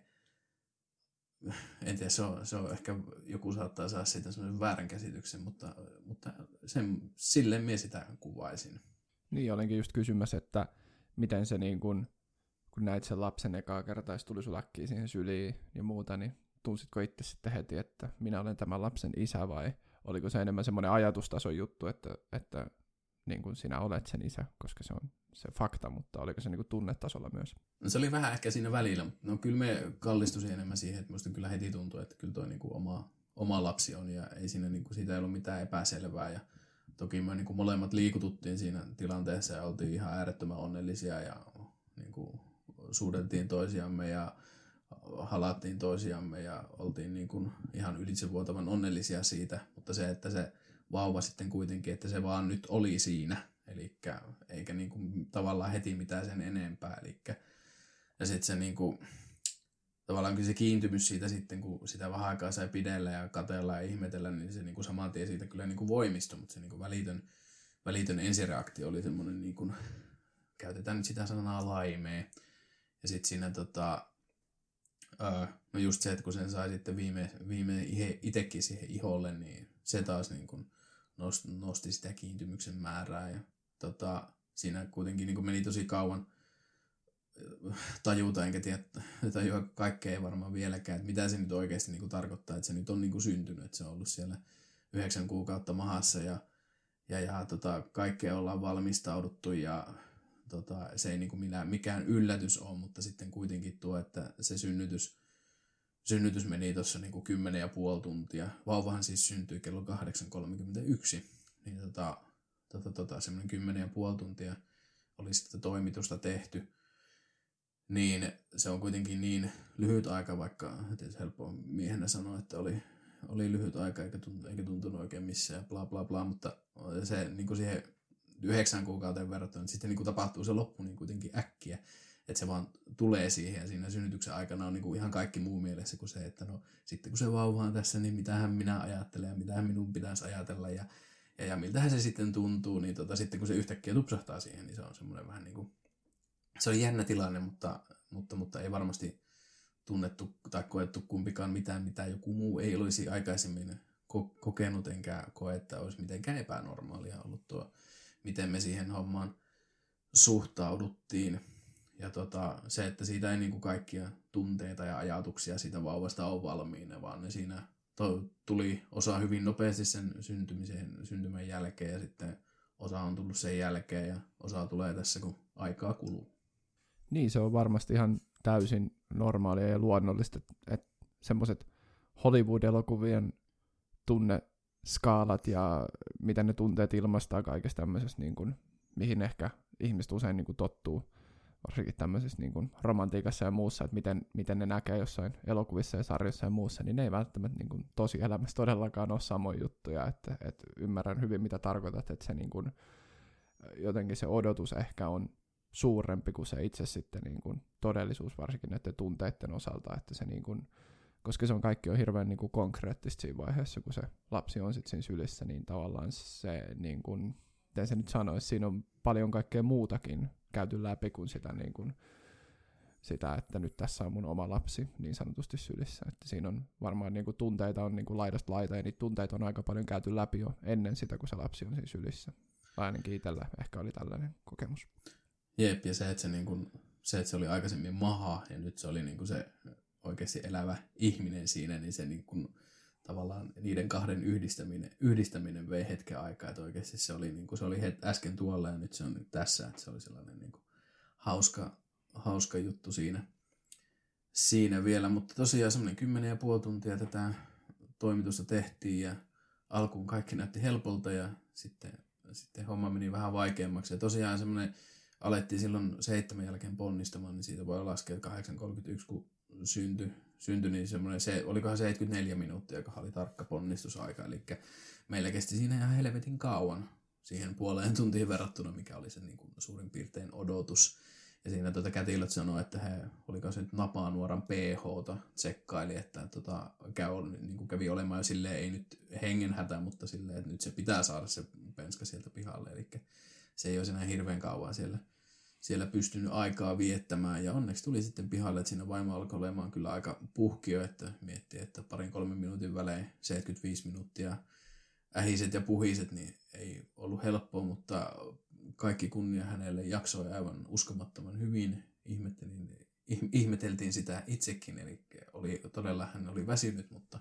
B: En tiedä, se on, se on ehkä, joku saattaa saada siitä semmoisen väärän käsityksen, mutta, mutta sen, silleen minä sitä kuvaisin.
A: Niin, olenkin just kysymässä, että miten se niin kuin, kun näit sen lapsen ekaa kertaa, tuli sun siihen syliin ja muuta, niin tunsitko itse sitten heti, että minä olen tämän lapsen isä vai oliko se enemmän semmoinen ajatustason juttu, että, että niin kuin sinä olet sen isä, koska se on se fakta, mutta oliko se niin kuin tunnetasolla myös?
B: No se oli vähän ehkä siinä välillä, no kyllä me kallistuisin enemmän siihen, että musta kyllä heti tuntuu, että kyllä toi niin kuin oma, oma lapsi on ja ei siinä niin kuin, siitä ei ollut mitään epäselvää. Ja toki me niin kuin molemmat liikututtiin siinä tilanteessa ja oltiin ihan äärettömän onnellisia ja niin kuin, suudeltiin toisiamme ja halattiin toisiamme ja oltiin niin kuin ihan ylitsevuotavan onnellisia siitä, mutta se, että se vauva sitten kuitenkin, että se vaan nyt oli siinä, eli eikä niin kuin tavallaan heti mitään sen enempää, eli ja sitten se niin kuin, tavallaan kyllä se kiintymys siitä sitten, kun sitä vähän aikaa sai pidellä ja katella ja ihmetellä, niin se niin kuin saman tien siitä kyllä niin kuin voimistui, mutta se niin kuin välitön, välitön ensireaktio oli semmoinen, niin kuin, käytetään nyt sitä sanaa laimee. Ja sitten siinä tota, öö, no just se, että kun sen sai sitten viime, viime itsekin siihen iholle, niin se taas niin kuin nosti, sitä kiintymyksen määrää. Ja tota, siinä kuitenkin niin meni tosi kauan tajuta, enkä tiedä, tajua kaikkea ei varmaan vieläkään, että mitä se nyt oikeasti niin kuin tarkoittaa, että se nyt on niin kuin syntynyt, että se on ollut siellä yhdeksän kuukautta mahassa ja, ja, ja tota, kaikkea ollaan valmistauduttu ja tota, se ei niin kuin minä, mikään yllätys ole, mutta sitten kuitenkin tuo, että se synnytys, synnytys meni tuossa niin kuin kymmenen ja puoli tuntia. Vauvahan siis syntyi kello 8.31, niin tota, tota, tota, semmoinen kymmenen ja puoli tuntia oli sitten toimitusta tehty. Niin se on kuitenkin niin lyhyt aika, vaikka tietysti helppo miehenä sanoa, että oli, oli lyhyt aika eikä tuntunut, eikä tuntunut oikein missään bla bla bla, mutta se niin kuin siihen yhdeksän kuukauteen verrattuna, sitten niin kuin tapahtuu se loppu niin kuitenkin äkkiä, että se vaan tulee siihen ja siinä synnytyksen aikana on niin kuin ihan kaikki muu mielessä kuin se, että no sitten kun se vauva on tässä, niin mitähän minä ajattelen ja mitähän minun pitäisi ajatella ja, ja, ja miltähän se sitten tuntuu, niin tota, sitten kun se yhtäkkiä tupsahtaa siihen, niin se on semmoinen vähän niin kuin, se on jännä tilanne, mutta, mutta, mutta ei varmasti tunnettu tai koettu kumpikaan mitään, mitä joku muu ei olisi aikaisemmin kokenut, enkä koe, että olisi mitenkään epänormaalia ollut tuo miten me siihen hommaan suhtauduttiin. Ja tota, se, että siitä ei niinku kaikkia tunteita ja ajatuksia siitä vauvasta ole valmiina, vaan ne siinä to, tuli osa hyvin nopeasti sen syntymisen, syntymän jälkeen ja sitten osa on tullut sen jälkeen ja osa tulee tässä, kun aikaa kuluu.
A: Niin, se on varmasti ihan täysin normaalia ja luonnollista, että, semmoiset Hollywood-elokuvien tunne skaalat ja miten ne tunteet ilmaistaan kaikesta tämmöisestä, niin kuin, mihin ehkä ihmiset usein niin kuin, tottuu, varsinkin tämmöisessä niin kuin, romantiikassa ja muussa, että miten, miten ne näkee jossain elokuvissa ja sarjoissa ja muussa, niin ne ei välttämättä niin kuin, tosielämässä todellakaan ole samoja juttuja, että, että ymmärrän hyvin mitä tarkoitat, että se niin kuin, jotenkin se odotus ehkä on suurempi kuin se itse sitten niin kuin, todellisuus, varsinkin näiden tunteiden osalta, että se niin kuin, koska se on kaikki on hirveän niin kuin konkreettista siinä vaiheessa, kun se lapsi on sitten siinä sylissä, niin tavallaan se, niin kuin, miten se nyt sanoisi, siinä on paljon kaikkea muutakin käyty läpi kuin sitä, niin kuin, sitä, että nyt tässä on mun oma lapsi niin sanotusti sylissä. Että siinä on varmaan niin kuin, tunteita on niin kuin laidasta laita, ja niitä tunteita on aika paljon käyty läpi jo ennen sitä, kun se lapsi on siinä sylissä. Ainakin itsellä ehkä oli tällainen kokemus.
B: Jep, ja se, että se, niin kuin, se, että se oli aikaisemmin maha, ja nyt se oli niin kuin se oikeasti elävä ihminen siinä, niin se niin kuin, tavallaan niiden kahden yhdistäminen, yhdistäminen vei hetken aikaa, että oikeasti se oli, niin kuin, se oli het, äsken tuolla ja nyt se on nyt tässä, että se oli sellainen niin kuin, hauska, hauska juttu siinä, siinä vielä, mutta tosiaan semmoinen kymmenen ja puoli tuntia tätä toimitusta tehtiin ja alkuun kaikki näytti helpolta ja sitten, sitten homma meni vähän vaikeammaksi. Ja tosiaan semmoinen alettiin silloin seitsemän jälkeen ponnistamaan, niin siitä voi laskea, että 8.31 kun syntyi, syntyi niin semmoinen, se, olikohan 74 minuuttia, joka oli tarkka ponnistusaika, eli meillä kesti siinä ihan helvetin kauan siihen puoleen tuntiin verrattuna, mikä oli se niin kuin suurin piirtein odotus. Ja siinä tuota kätilöt sanoi, että he, oliko se nyt napaanuoran ph tsekkaili, että tota, käy, niin kuin kävi olemaan jo silleen, ei nyt hengenhätä, mutta silleen, että nyt se pitää saada se penska sieltä pihalle. Eli se ei olisi enää hirveän kauan siellä, siellä pystynyt aikaa viettämään. Ja onneksi tuli sitten pihalle, että siinä vaimo alkoi olemaan kyllä aika puhkio, että miettii, että parin kolmen minuutin välein 75 minuuttia ähiset ja puhiset, niin ei ollut helppoa, mutta kaikki kunnia hänelle jaksoi aivan uskomattoman hyvin. Ihmettelin, ihmeteltiin sitä itsekin, eli oli, todella hän oli väsynyt, mutta,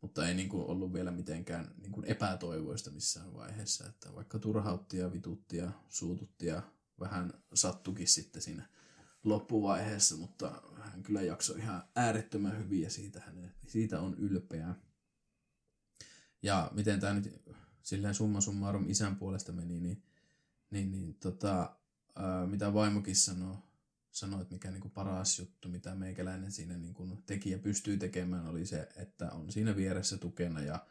B: mutta ei niin kuin ollut vielä mitenkään niin kuin epätoivoista missään vaiheessa, että vaikka turhautti ja vitutti ja suututti ja vähän sattukin sitten siinä loppuvaiheessa, mutta hän kyllä jaksoi ihan äärettömän hyvin ja siitä, hänen, siitä on ylpeä. Ja miten tämä nyt silleen summa summarum isän puolesta meni, niin, niin, niin tota, ää, mitä vaimokin sanoo, sanoi, että mikä niinku paras juttu, mitä meikäläinen siinä niinku teki ja pystyy tekemään, oli se, että on siinä vieressä tukena ja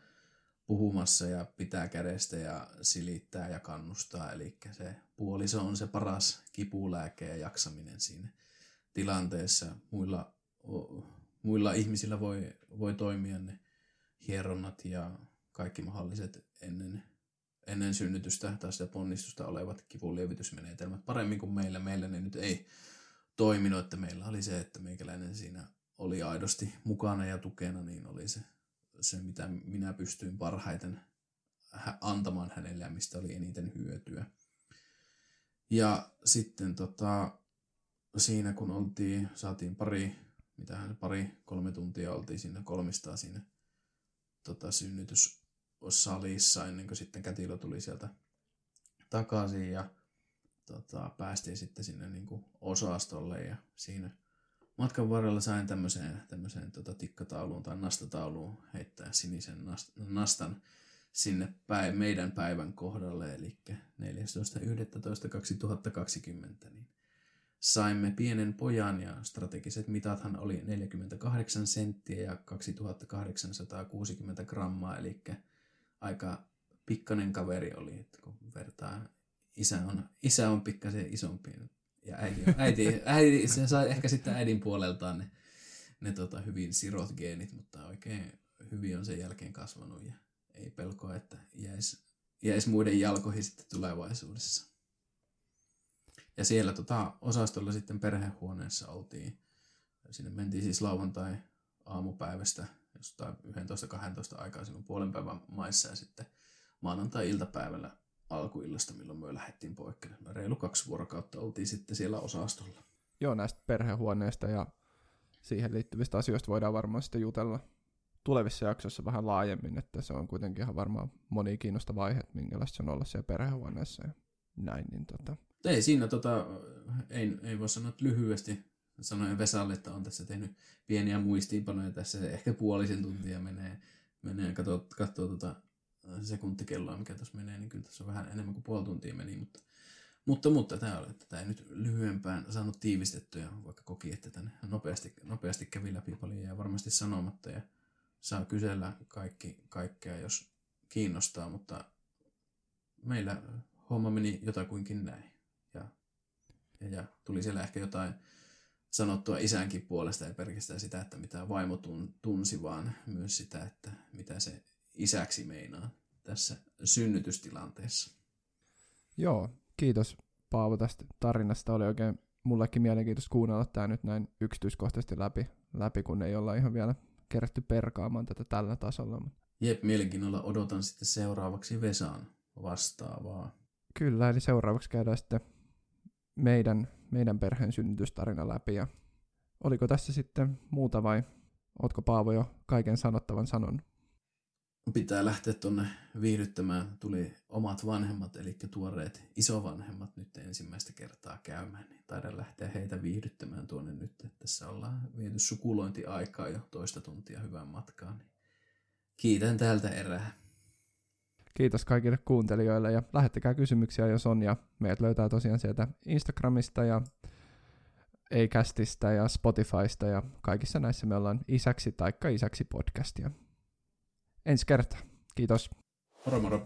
B: puhumassa ja pitää kädestä ja silittää ja kannustaa. Eli se puoliso on se paras kipulääke ja jaksaminen siinä tilanteessa. Muilla, muilla ihmisillä voi, voi toimia ne hieronnat ja kaikki mahdolliset ennen, ennen synnytystä tai sitä ponnistusta olevat kivunlievitysmenetelmät paremmin kuin meillä. Meillä ne nyt ei toiminut, että meillä oli se, että meikäläinen siinä oli aidosti mukana ja tukena, niin oli se, se mitä minä pystyin parhaiten antamaan hänelle ja mistä oli eniten hyötyä. Ja sitten tota, siinä kun oltiin, saatiin pari, mitähän pari, kolme tuntia oltiin siinä kolmistaan siinä tota, synnytyssalissa ennen kuin sitten kätilö tuli sieltä takaisin ja tota, päästiin sitten sinne niin kuin osastolle ja siinä matkan varrella sain tämmöiseen, tämmöiseen tota, tikkatauluun tai nastatauluun heittää sinisen nastan sinne päin, meidän päivän kohdalle, eli 14.11.2020, niin saimme pienen pojan ja strategiset mitathan oli 48 senttiä ja 2860 grammaa, eli aika pikkanen kaveri oli, että kun vertaa isä on, isä on pikkasen isompi ja äiti, äiti, äiti se sai ehkä sitten äidin puoleltaan ne, ne tota, hyvin sirot geenit, mutta oikein hyvin on sen jälkeen kasvanut ja ei pelkoa, että jäisi, jäisi muiden jalkoihin sitten tulevaisuudessa. Ja siellä tota, osastolla sitten perhehuoneessa oltiin. Sinne mentiin siis lauantai aamupäivästä jostain 11-12 aikaa silloin puolen päivän maissa ja sitten maanantai-iltapäivällä alkuillasta, milloin me lähdettiin poikki. Reilu kaksi vuorokautta oltiin sitten siellä osastolla.
A: Joo, näistä perhehuoneista ja siihen liittyvistä asioista voidaan varmaan sitten jutella tulevissa jaksoissa vähän laajemmin, että se on kuitenkin ihan varmaan moni kiinnostava aihe, että minkälaista se on olla siellä perhehuoneessa ja näin. Niin tota.
B: Ei siinä, tota, ei, ei voi sanoa että lyhyesti, sanoin Vesalle, että on tässä tehnyt pieniä muistiinpanoja tässä, ehkä puolisen tuntia menee, menee katsoa, katsoa tota sekuntikelloa, mikä tuossa menee, niin kyllä tässä on vähän enemmän kuin puoli tuntia meni, mutta, mutta, mutta tämä oli, että tämä ei nyt lyhyempään saanut tiivistettyä, vaikka koki, että tänne nopeasti, nopeasti kävi läpi paljon ja varmasti sanomatta ja saa kysellä kaikki, kaikkea, jos kiinnostaa, mutta meillä homma meni jotakuinkin näin. Ja, ja, ja tuli siellä ehkä jotain sanottua isänkin puolesta, ei pelkästään sitä, että mitä vaimo tunsi, vaan myös sitä, että mitä se isäksi meinaa tässä synnytystilanteessa.
A: Joo, kiitos Paavo tästä tarinasta. Oli oikein mullekin mielenkiintoista kuunnella tämä nyt näin yksityiskohtaisesti läpi, läpi, kun ei olla ihan vielä kerätty perkaamaan tätä tällä tasolla.
B: Jep, mielenkiinnolla odotan sitten seuraavaksi Vesaan vastaavaa.
A: Kyllä, eli seuraavaksi käydään sitten meidän, meidän perheen synnytystarina läpi. Ja oliko tässä sitten muuta vai ootko Paavo jo kaiken sanottavan sanon?
B: Pitää lähteä tuonne viihdyttämään. Tuli omat vanhemmat, eli tuoreet isovanhemmat nyt ensimmäistä kertaa käymään. Niin taidan lähteä heitä viihdyttämään tuonne nyt. Tässä ollaan viety sukulointiaikaa jo toista tuntia hyvän matkaan. Niin kiitän täältä erää.
A: Kiitos kaikille kuuntelijoille ja lähettäkää kysymyksiä, jos on. Ja meidät löytää tosiaan sieltä Instagramista ja Eikästistä ja Spotifysta ja kaikissa näissä me ollaan isäksi taikka isäksi podcastia ensi kertaa. Kiitos.
B: Moro moro.